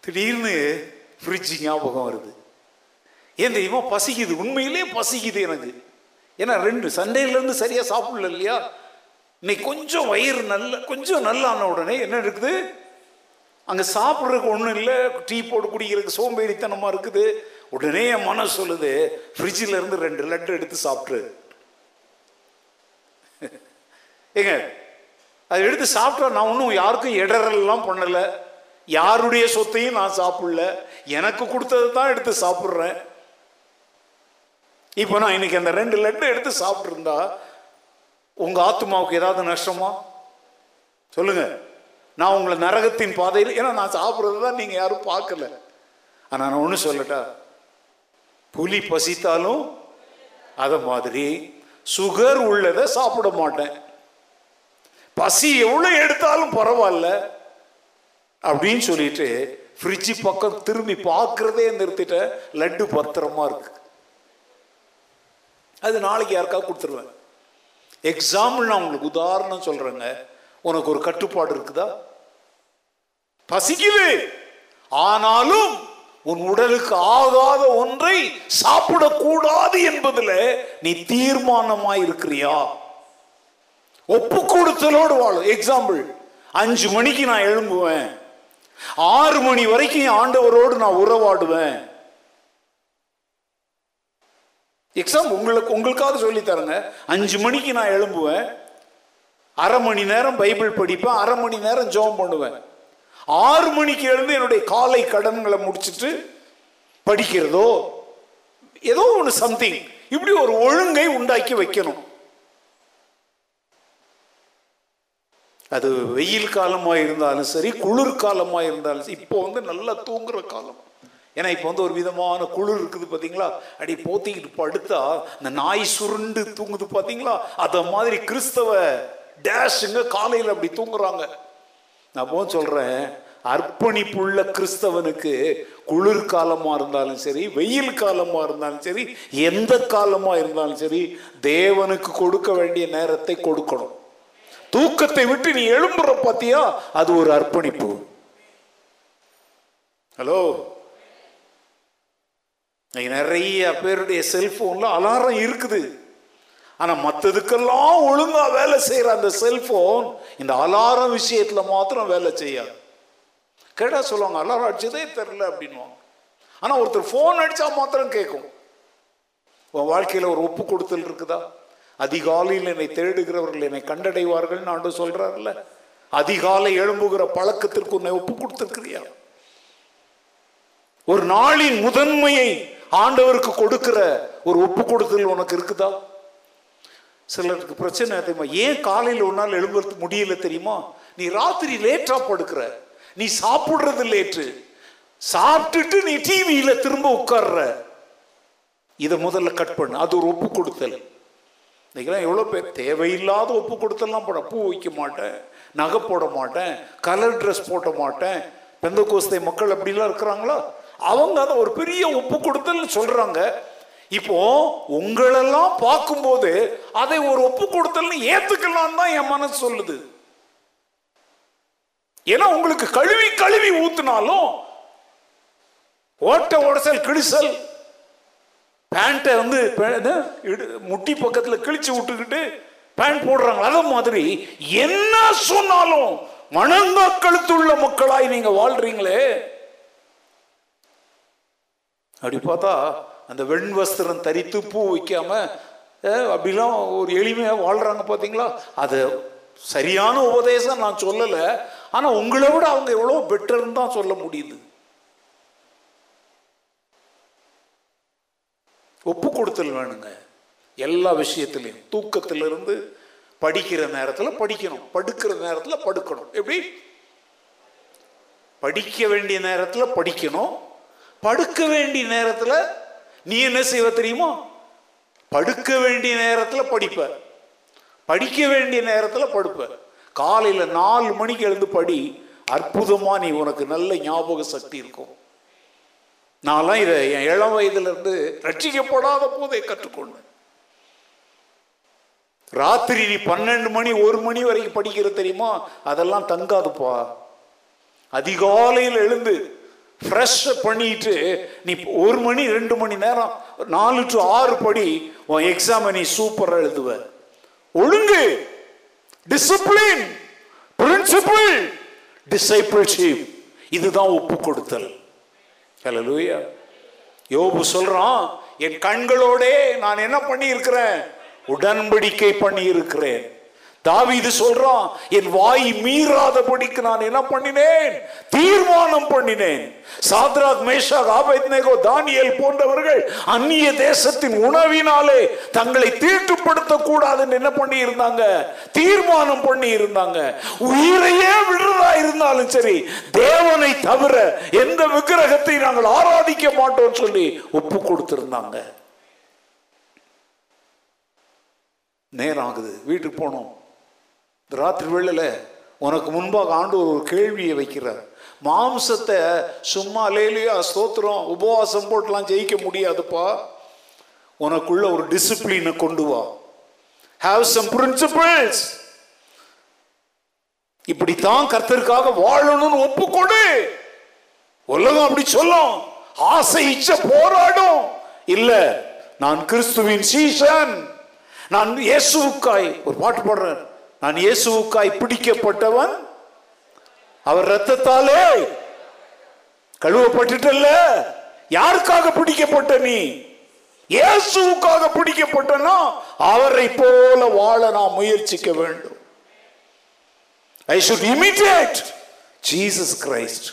திடீர்னு ஃப்ரிட்ஜ் ஞாபகம் வருது. ஏன் தெரியுமா? பசிக்குது. உண்மையிலே பசிக்குது எனக்கு. ஏன்னா ரெண்டு சண்டேலேருந்து சரியாக சாப்பிடல இல்லையா? இன்னைக்கு கொஞ்சம் வயிறு நல்ல கொஞ்சம் நல்லா ஆன உடனே என்ன இருக்குது? அங்கே சாப்பிட்றதுக்கு ஒன்றும் இல்லை. டீ போட்டு குடிக்கிறதுக்கு சோம்பேறித்தனமாக இருக்குது. உடனே என் மனசு சொல்லுது ஃப்ரிட்ஜில் இருந்து ரெண்டு லட்டு எடுத்து சாப்பிட்ரு ஏங்க அதை எடுத்து சாப்பிட்டா நான் ஒன்றும் யாருக்கும் இடரெல்லாம் பண்ணலை. யாருடைய சொத்தையும் நான் சாப்பிடல. எனக்கு கொடுத்தது தான் எடுத்து சாப்பிட்றேன். இப்போ நான் இன்னைக்கு அந்த ரெண்டு லட்டு எடுத்து சாப்பிட்ருந்தா உங்கள் ஆத்மாவுக்கு ஏதாவது நஷ்டமா? சொல்லுங்க. நான் உங்களை நரகத்தின் பாதையில் ஏன்னா நான் சாப்பிட்றது தான் நீங்கள் யாரும் பார்க்கல. ஆனால் நான் ஒன்று சொல்லட்டா புலி பசித்தாலும் அதை மாதிரி சுகர் உள்ளதை சாப்பிட மாட்டேன். பசி எவ்வளோ எடுத்தாலும் பரவாயில்ல அப்படின்னு சொல்லிட்டு ஃப்ரிட்ஜு பக்கம் திரும்பி பார்க்கறதே நிறுத்திட்டேன் லட்டு பத்திரமா இருக்கு. அது நாளைக்கு யாருக்கா கொடுத்துருவேன். எக்ஸாம்பிள் நான் உங்களுக்கு உதாரணம் சொல்றேங்க. உனக்கு ஒரு கட்டுப்பாடு இருக்குதா? பசிக்குது. ஆனாலும் உன் உடலுக்கு ஆகாத ஒன்றை சாப்பிடக்கூடாது என்பதில் நீ தீர்மானமாய் இருக்கிறியா? ஒப்பு கொடுத்தலோடு வாழும் எக்ஸாம்பிள் அஞ்சு மணிக்கு நான் எழும்புவேன். ஆறு மணி வரைக்கும் ஆண்டவரோடு நான் உறவாடுவேன். எக்ஸாம் உங்களுக்கு உங்களுக்காவது சொல்லி தரேங்க அஞ்சு மணிக்கு நான் எழும்புவேன். அரை மணி நேரம் பைபிள் படிப்பேன். அரை மணி நேரம் ஜோம் பண்ணுவேன். ஆறு மணிக்கு எழுந்து என்னுடைய காலை கடன்களை முடிச்சிட்டு படிக்கிறதோ ஏதோ ஒன்று சம்திங் இப்படி ஒரு ஒழுங்கை உண்டாக்கி வைக்கணும். அது வெயில் காலமாக இருந்தாலும் சரி குளிர் காலமாக இருந்தாலும் சரி இப்போ வந்து நல்லா தூங்குற காலம். ஏன்னா இப்போ வந்து ஒரு விதமான குளிர் இருக்குது பார்த்தீங்களா அடி போத்திக்கிட்டு படுத்தா இந்த நாய் சுருண்டு தூங்குது பார்த்தீங்களா அதை மாதிரி கிறிஸ்தவ டேஷுங்க காலையில் அப்படி தூங்குறாங்க. நான் போக சொல்கிறேன் அர்ப்பணிப்புள்ள கிறிஸ்தவனுக்கு குளிர் காலமாக இருந்தாலும் சரி வெயில் காலமாக இருந்தாலும் சரி எந்த காலமாக இருந்தாலும் சரி தேவனுக்கு கொடுக்க வேண்டிய நேரத்தை கொடுக்கணும். தூக்கத்தை விட்டு நீ எழும்புற பார்த்தியா அது ஒரு அர்ப்பணிப்பு. ஹலோ நிறைய பேருடைய செல்போன்ல அலாரம் இருக்குது. ஆனால் மற்றதுக்கெல்லாம் ஒழுங்காக வேலை செய்கிற அந்த செல்ஃபோன் இந்த அலாரம் விஷயத்தில் மாத்திரம் வேலை செய்யாது. கேட்டால் சொல்லுவாங்க அலாரம் அடிச்சதே தெரில அப்படின்வாங்க ஆனால் ஒருத்தர் ஃபோன் அடித்தா மாத்திரம் கேட்கும் உன் வாழ்க்கையில் ஒரு ஒப்பு கொடுத்தல் இருக்குதா? அதிகாலையில் என்னை தேடுகிறவர்கள் என்னை கண்டடைவார்கள் ஆண்டு சொல்கிறார்ல அதிகாலை எழும்புகிற பழக்கத்திற்கு உன்னை ஒப்பு கொடுத்துருக்கிறியா? ஒரு நாளின் முதன்மையை ஆண்டவருக்கு கொடுக்கிற ஒரு ஒப்பு கொடுத்தல் உனக்கு இருக்குதா? சிலருக்கு பிரச்சனை தெரியுமா? ஏன் காலையில் ஒரு நாள் எழும்புறது முடியல தெரியுமா? நீ ராத்திரி லேட்டாக படுக்கிற. நீ சாப்பிட்றது லேட்டு சாப்பிட்டுட்டு நீ டிவியில் திரும்ப உட்கார்ற. இதை முதல்ல கட் பண்ணு. அது ஒரு ஒப்பு கொடுத்தல். இன்னைக்கெல்லாம் எவ்வளோ பேர் தேவையில்லாத ஒப்பு கொடுத்தல்லாம் போட பூ வைக்க மாட்டேன் நகை போட மாட்டேன் கலர் ட்ரெஸ் போட மாட்டேன். பெந்த கோஸ்தை மக்கள் அப்படிலாம் இருக்கிறாங்களா? அவங்க அதை ஒரு பெரிய ஒப்பு கொடுத்தல்னு சொல்கிறாங்க இப்போ உங்களெல்லாம் பார்க்கும்போது அதை ஒரு ஒப்பு கொடுத்தல்னு ஏத்துக்கலாம் தான் என் மனசு சொல்லுது. ஏன்னா உங்களுக்கு கழுவி கழுவி ஊத்துனாலும் ஓட்ட உடசல் கிழிசல் பேண்ட்டை வந்து இடு- முட்டி பக்கத்தில் கிழிச்சு விட்டுக்கிட்டு பேண்ட் போடுறாங்க. அதே மாதிரி என்ன சொன்னாலும் மனந்தா கழுத்துள்ள மக்களாய் நீங்க வாழ்றீங்களே? அப்படி பார்த்தா அந்த வெண் வஸ்திரம் தரித்து பூ வைக்காம அப்படிலாம் ஒரு எளிமையாக வாழ்கிறாங்க பார்த்தீங்களா அது சரியான உபதேசம் நான் சொல்லலை. ஆனால் உங்களை விட அவங்க எவ்வளோ பெட்டர்னு தான் சொல்ல முடியுது. ஒப்பு கொடுத்தல் வேணுங்க. எல்லா விஷயத்திலையும். தூக்கத்திலிருந்து படிக்கிற நேரத்தில் படிக்கணும். படுக்கிற நேரத்தில் படுக்கணும். எப்படி? படிக்க வேண்டிய நேரத்தில் படிக்கணும். படுக்க வேண்டிய நேரத்தில் நீ என்ன செய்வ தெரியுமா? படுக்க வேண்டிய நேரத்தில் படிப்ப. படிக்க வேண்டிய நேரத்தில் படுப்ப. காலையில் நாலு மணிக்கு எழுந்து படி அற்புதமாக நீ உனக்கு நல்ல ஞாபக சக்தி இருக்கும். நான்லாம் இதை என் இளம் வயதுலேருந்து ரட்சிக்கப்படாத போதே கற்றுக்கொண்டேன். ராத்திரி நீ பன்னெண்டு மணி ஒரு மணி வரைக்கும் படிக்கிற தெரியுமா? அதெல்லாம் தங்காதுப்பா. அதிகாலையில் எழுந்து ஃப்ரெஷ் பண்ணிட்டு நீ ஒரு மணி ரெண்டு மணி நேரம் நாலு டு ஆறு படி உன் எக்ஸாமை நீ சூப்பராக எழுதுவ. ஒழுங்கு டிசிப்ளின் பிரின்சிபிள் டிசைபிள்ஷிப் இதுதான் ஒப்பு கொடுத்தல் ஹலலூயா யோபு சொல்றான் என் கண்களோடே நான் என்ன பண்ணி இருக்கிறேன் உடன்படிக்கை பண்ணி தாவி இது சொல்றான் என் வாய் மீறாதபடிக்கு நான் என்ன பண்ணினேன்? தீர்மானம் பண்ணினேன். சாத்ராத் மேஷா ஆபேத்நேகோ தானியல் போன்றவர்கள் அந்நிய தேசத்தின் உணவினாலே தங்களை தீட்டுப்படுத்த கூடாதுன்னு என்ன பண்ணி இருந்தாங்க தீர்மானம் பண்ணி இருந்தாங்க உயிரையே விடுறதா இருந்தாலும் சரி தேவனை தவிர எந்த விக்கிரகத்தை நாங்கள் ஆராதிக்க மாட்டோம் சொல்லி ஒப்பு கொடுத்திருந்தாங்க. நேரம் ஆகுது. வீட்டுக்கு போனோம். இந்த ராத்திரி வேளையில் உனக்கு முன்பாக ஆண்டு ஒரு கேள்வியை வைக்கிறார். மாம்சத்தை சும்மா லேலியா ஸ்தோத்திரம் உபவாசம் போட்டுலாம் ஜெயிக்க முடியாதுப்பா. உனக்குள்ள ஒரு டிசிப்ளினை கொண்டு வா. ஹாவ் சம் பிரின்சிபிள்ஸ் இப்படித்தான் கர்த்தருக்காக வாழணும்னு ஒப்புக்கொடு. உலகம் அப்படி சொல்லும். ஆசை இச்ச போராடும். இல்ல நான் கிறிஸ்துவின் சீசன். நான் இயேசுவுக்காய். ஒரு பாட்டு பாடுறேன் நான் இயேசுக்காய் பிடிக்கப்பட்டவன். அவர் ரத்தத்தாலே கழுவப்பட்டுட்டல்ல. யாருக்காக பிடிக்கப்பட்ட நீ? இயேசுக்காக பிடிக்கப்பட்டனா? அவரை போல வாழ நாம் முயற்சிக்க வேண்டும். I should imitate Jesus Christ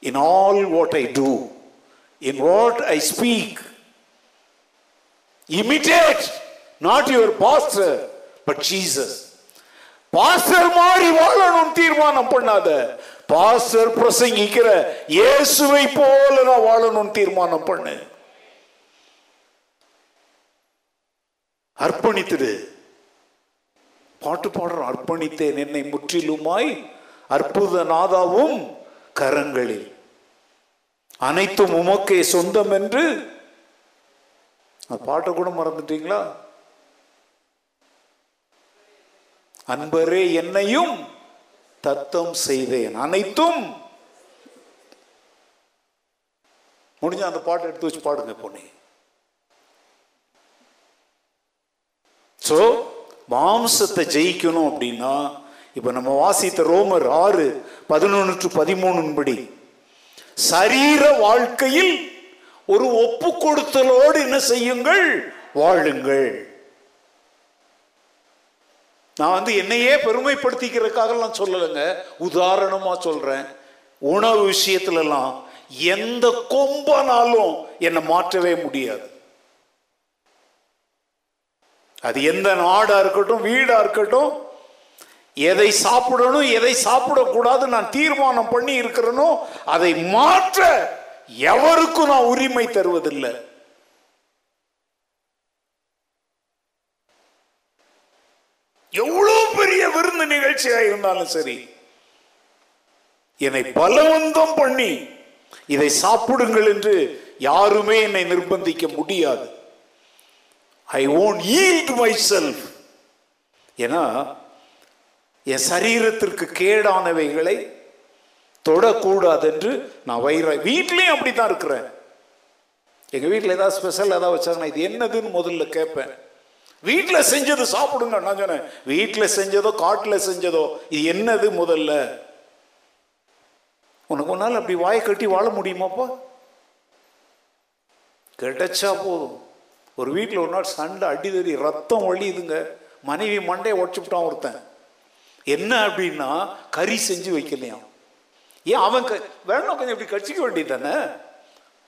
in all what I do in what I speak imitate not your pastor but Jesus pastor மாதிரி வாழணும் தீர்மானம் பண்ணாத. பாஸ்டர் பிரசங்கிக்கிற இயேசுவை போல நான் வாழணும் தீர்மானம் பண்ணு. அர்ப்பணித்துடு. பாட்டு பாடுறோம் அர்ப்பணித்தேன் என்னை முற்றிலுமாய் அற்புத நாதாவும் கரங்களில். அனைத்தும் உமக்கே சொந்தம் என்று. அந்த பாட்டை கூட மறந்துட்டீங்களா? அன்பரே என்னையும் தத்தம் செய்தேன் அனைத்தும். முடிஞ்ச அந்த பாட்டை எடுத்து வச்சு பாடுங்க பொண்ணு சோ மாம்சத்தை ஜெயிக்கணும் அப்படின்னா இப்ப நம்ம வாசித்த ரோமர் ஆறு பதினொன்று டு படி சரீர வாழ்க்கையில் ஒரு ஒப்பு கொடுத்தலோடு என்ன செய்யுங்கள்? வாழுங்கள். நான் வந்து என்னையே பெருமைப்படுத்திக்கிறதுக்காக நான் சொல்லலைங்க. உதாரணமா சொல்றேன். உணவு விஷயத்துலலாம் எந்த கொம்பனாலும் என்னை மாற்றவே முடியாது. அது எந்த நாடா இருக்கட்டும் வீடா இருக்கட்டும் எதை சாப்பிடணும் எதை சாப்பிடக்கூடாது நான் தீர்மானம் பண்ணி இருக்கிறேனோ அதை மாற்ற எவருக்கும் நான் உரிமை தருவதில்லை. எவ்வளவு பெரிய விருந்து நிகழ்ச்சியா இருந்தாலும் சரி என்னை பலவந்தம் பண்ணி இதை சாப்பிடுங்கள் என்று யாருமே என்னை நிர்பந்திக்க முடியாது. I own yield myself ஏன்னா என் சரீரத்திற்கு கேடானவைகளை தொடக்கூடாது என்று நான் வயிற வீட்லேயும் அப்படித்தான் இருக்கிறேன். எங்கள் வீட்டில் ஏதாவது ஸ்பெஷல் ஏதாவது வச்சாங்கன்னா இது என்னதுன்னு முதல்ல கேட்பேன். வீட்டில் செஞ்சது சாப்பிடுங்க நான் சொன்னேன். வீட்டில் செஞ்சதோ காட்டில் செஞ்சதோ இது என்னது முதல்ல? உனக்கு ஒரு நாள் அப்படி வாயை கட்டி வாழ முடியுமாப்பா? கிடைச்சா போதும். ஒரு வீட்டில் ஒரு நாள் சண்டை அடிதடி ரத்தம் ஒழியுதுங்க மனைவி மண்டையை உடச்சுட்டான் ஒருத்தன். என்ன அப்படின்னா கறி செஞ்சு வைக்கலையாம். ஏன் அவன் க- வேணும் கொஞ்சம் இப்படி கடிச்சிக்க வேண்டியது தானே?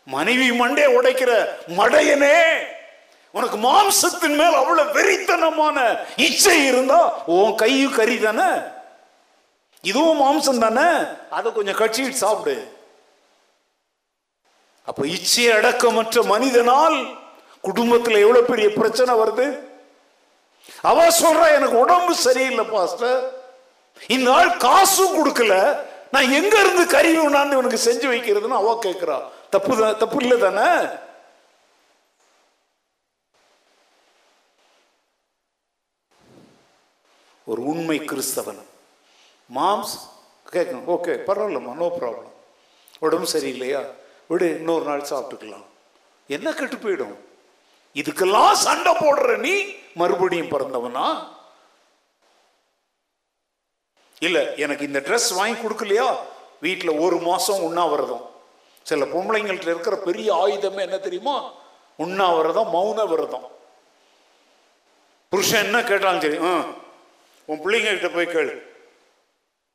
மனைவி மண்டையை உடைக்கிற மடையனே! உனக்கு மாம்சத்தின் மேல் அவ்வளவு வெறித்தனமான இச்சை இருந்தா உன் கையும் கறி தானே? இதுவும் மாம்சம் தானே? அதை கொஞ்சம் கட்சிட்டு சாப்பிடு. அப்ப இச்சை அடக்கமற்ற மனிதனால் குடும்பத்தில் எவ்வளவு பெரிய பிரச்சனை வருது? அவ சொல்ற எனக்கு உடம்பு சரியில்லை பாஸ்டர். இந்த ஆள் காசும் கொடுக்கல. நான் எங்க இருந்து கறி உணாந்து இவனுக்கு செஞ்சு வைக்கிறதுன்னு அவ கேட்கிறா தப்பு தான் தப்பு இல்லை தானே? ஒரு உண்மை கிறிஸ்தவன். மாம்ஸ் கேட்கணும் ஓகே பரவாயில்லம்மா நோ ப்ராப்ளம் உடம்பு சரியில்லையா? விடு இன்னொரு நாள் சாப்பிட்டுக்கலாம். என்ன கெட்டு போயிடும்? இதுக்கெல்லாம் சண்டை போடுற நீ மறுபடியும் பிறந்தவனா? இல்ல எனக்கு இந்த ட்ரெஸ் வாங்கி கொடுக்கலையா? வீட்டில் ஒரு மாசம் உண்ணாவிரதம். சில பொம்பளைங்கள்ட்ட இருக்கிற பெரிய ஆயுதமே என்ன தெரியுமா? உண்ணாவிரதம் மௌன விரதம் புருஷன் என்ன கேட்டாலும் சரி ஆ. உன் பிள்ளைங்க கிட்ட போய் கேளு.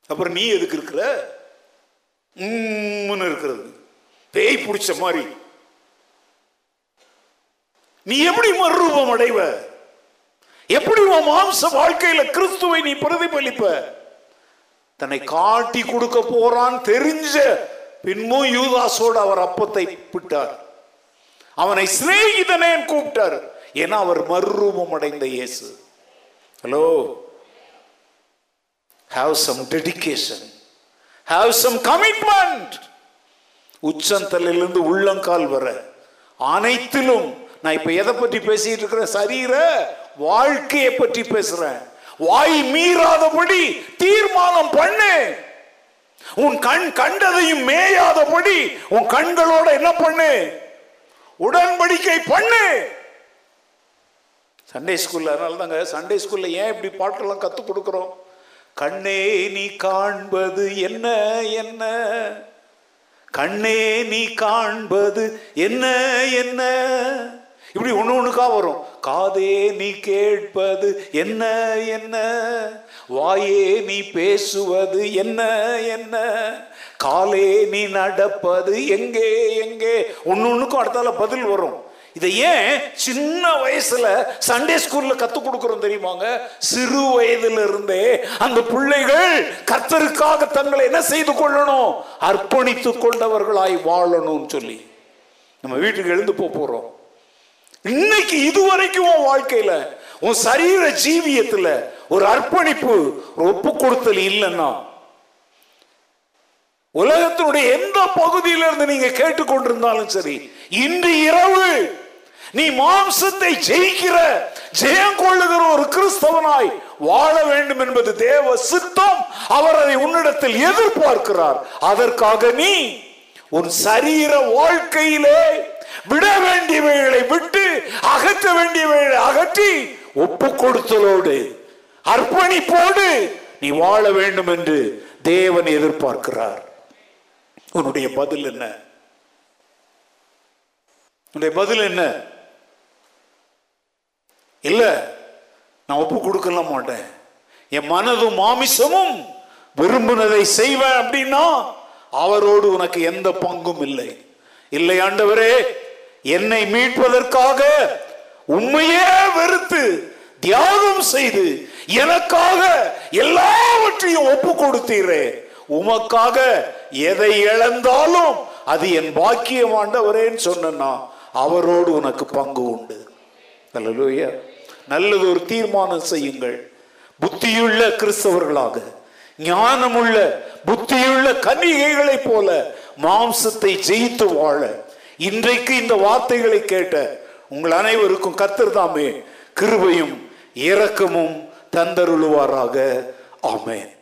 அப்புறம் நீ எதுக்கு இருக்கிற? உம்முன்னு இருக்கிறது. பேய் பிடிச்ச மாதிரி. நீ எப்படி மறுரூபம் அடைவ? எப்படி உன் மாம்ச வாழ்க்கையில கிறிஸ்துவை நீ பிரதிபலிப்ப? தன்னை காட்டி கொடுக்க போறான் தெரிஞ்ச பின்மும் யூதாசோடு அவர் அப்பத்தை விட்டார். அவனை சிநேகிதனே கூப்பிட்டார். ஏன்னா அவர் மறுரூபம் அடைந்த இயேசு. Hello have some dedication have some commitment உச்சந்தலிலிருந்து உள்ளங்கால் வர அனைத்திலும் நான் இப்ப எதை பற்றி பேசிட்டு இருக்கிறேன்? சரீர வாழ்க்கையை பற்றி பேசுறேன். வாய் மீறாதபடி தீர்மானம் பண்ணு. உன் கண் கண்டதையும் மேயாதபடி உன் கண்களோட என்ன பண்ணு? உடன்படிக்கை பண்ணு. சண்டே ஸ்கூல்ல அதனால தாங்க சண்டே ஸ்கூல்ல ஏன் இப்படி பாட்டெல்லாம் கற்றுக் கொடுக்குறோம்? கண்ணே நீ காண்பது என்ன என்ன? கண்ணே நீ காண்பது என்ன என்ன? இப்படி ஒன்று ஒன்றுக்கா வரும். காதே நீ கேட்பது என்ன என்ன? வாயே நீ பேசுவது என்ன என்ன? காலே நீ நடப்பது எங்கே எங்கே? ஒன்று ஒன்றுக்கும் அடுத்தால பதில் வரும். இதை ஏன் சின்ன வயசுல சண்டே ஸ்கூல்ல கத்துக் கொடுக்கறோம் தெரியுமாங்க? சிறு வயதுல இருந்தே அந்த பிள்ளைகள் கர்த்தருக்காக தங்களை என்ன செய்து கொள்ளணும்? அர்ப்பணித்து கொண்டவர்களாய் வாழணும்னு சொல்லி. நம்ம வீட்டுக்கு எழுந்து போக போறோம். இன்னைக்கு இதுவரைக்கும் உன் வாழ்க்கையில உன் சரீர ஜீவியத்துல ஒரு அர்ப்பணிப்பு ஒரு ஒப்பு கொடுத்தல் இல்லைன்னா உலகத்தினுடைய எந்த பகுதியில இருந்து நீங்க கேட்டுக்கொண்டிருந்தாலும் சரி இன்று இரவு நீ மாம்சத்தை ஜெயிக்கிற ஜெயம் கொள்ளுகிற ஒரு கிறிஸ்தவனாய் வாழ வேண்டும் என்பது தேவ சித்தம். அவர் அதை உன்னிடத்தில் எதிர்பார்க்கிறார். அதற்காக நீ உன் சரீர வாழ்க்கையிலே விட வேண்டியவைகளை விட்டு அகற்ற வேண்டியவைகளை அகற்றி ஒப்பு கொடுத்தலோடு அர்ப்பணிப்போடு நீ வாழ வேண்டும் என்று தேவன் எதிர்பார்க்கிறார். உன்னுடைய பதில் என்ன? உன்னுடைய பதில் என்ன? இல்லை நான் ஒப்பு கொடுக்கல மாட்டேன். என் மனதும் மாமிசமும் விரும்பினதை செய்வேன் அப்படின்னா அவரோடு உனக்கு எந்த பங்கும் இல்லை. இல்லை ஆண்டவரே என்னை மீட்பதற்காக உண்மையே வெறுத்து தியாகம் செய்து எனக்காக எல்லாவற்றையும் ஒப்பு கொடுத்தீரே. உமக்காக எதை இழந்தாலும் அது என் பாக்கியம் ஆண்டவரேன்னு சொன்னா அவரோடு உனக்கு பங்கு உண்டு. அல்லேலூயா. நல்லது ஒரு தீர்மானம் செய்யுங்கள். புத்தியுள்ள கிறிஸ்தவர்களாக ஞானமுள்ள புத்தியுள்ள கன்னிகைகளைப் போல மாம்சத்தை ஜெயித்து வாழ. இன்றைக்கு இந்த வார்த்தைகளை கேட்ட உங்கள் அனைவருக்கும் கர்த்தர் கிருபையும் இரக்கமும் தந்தருளுவாராக. ஆமேன்.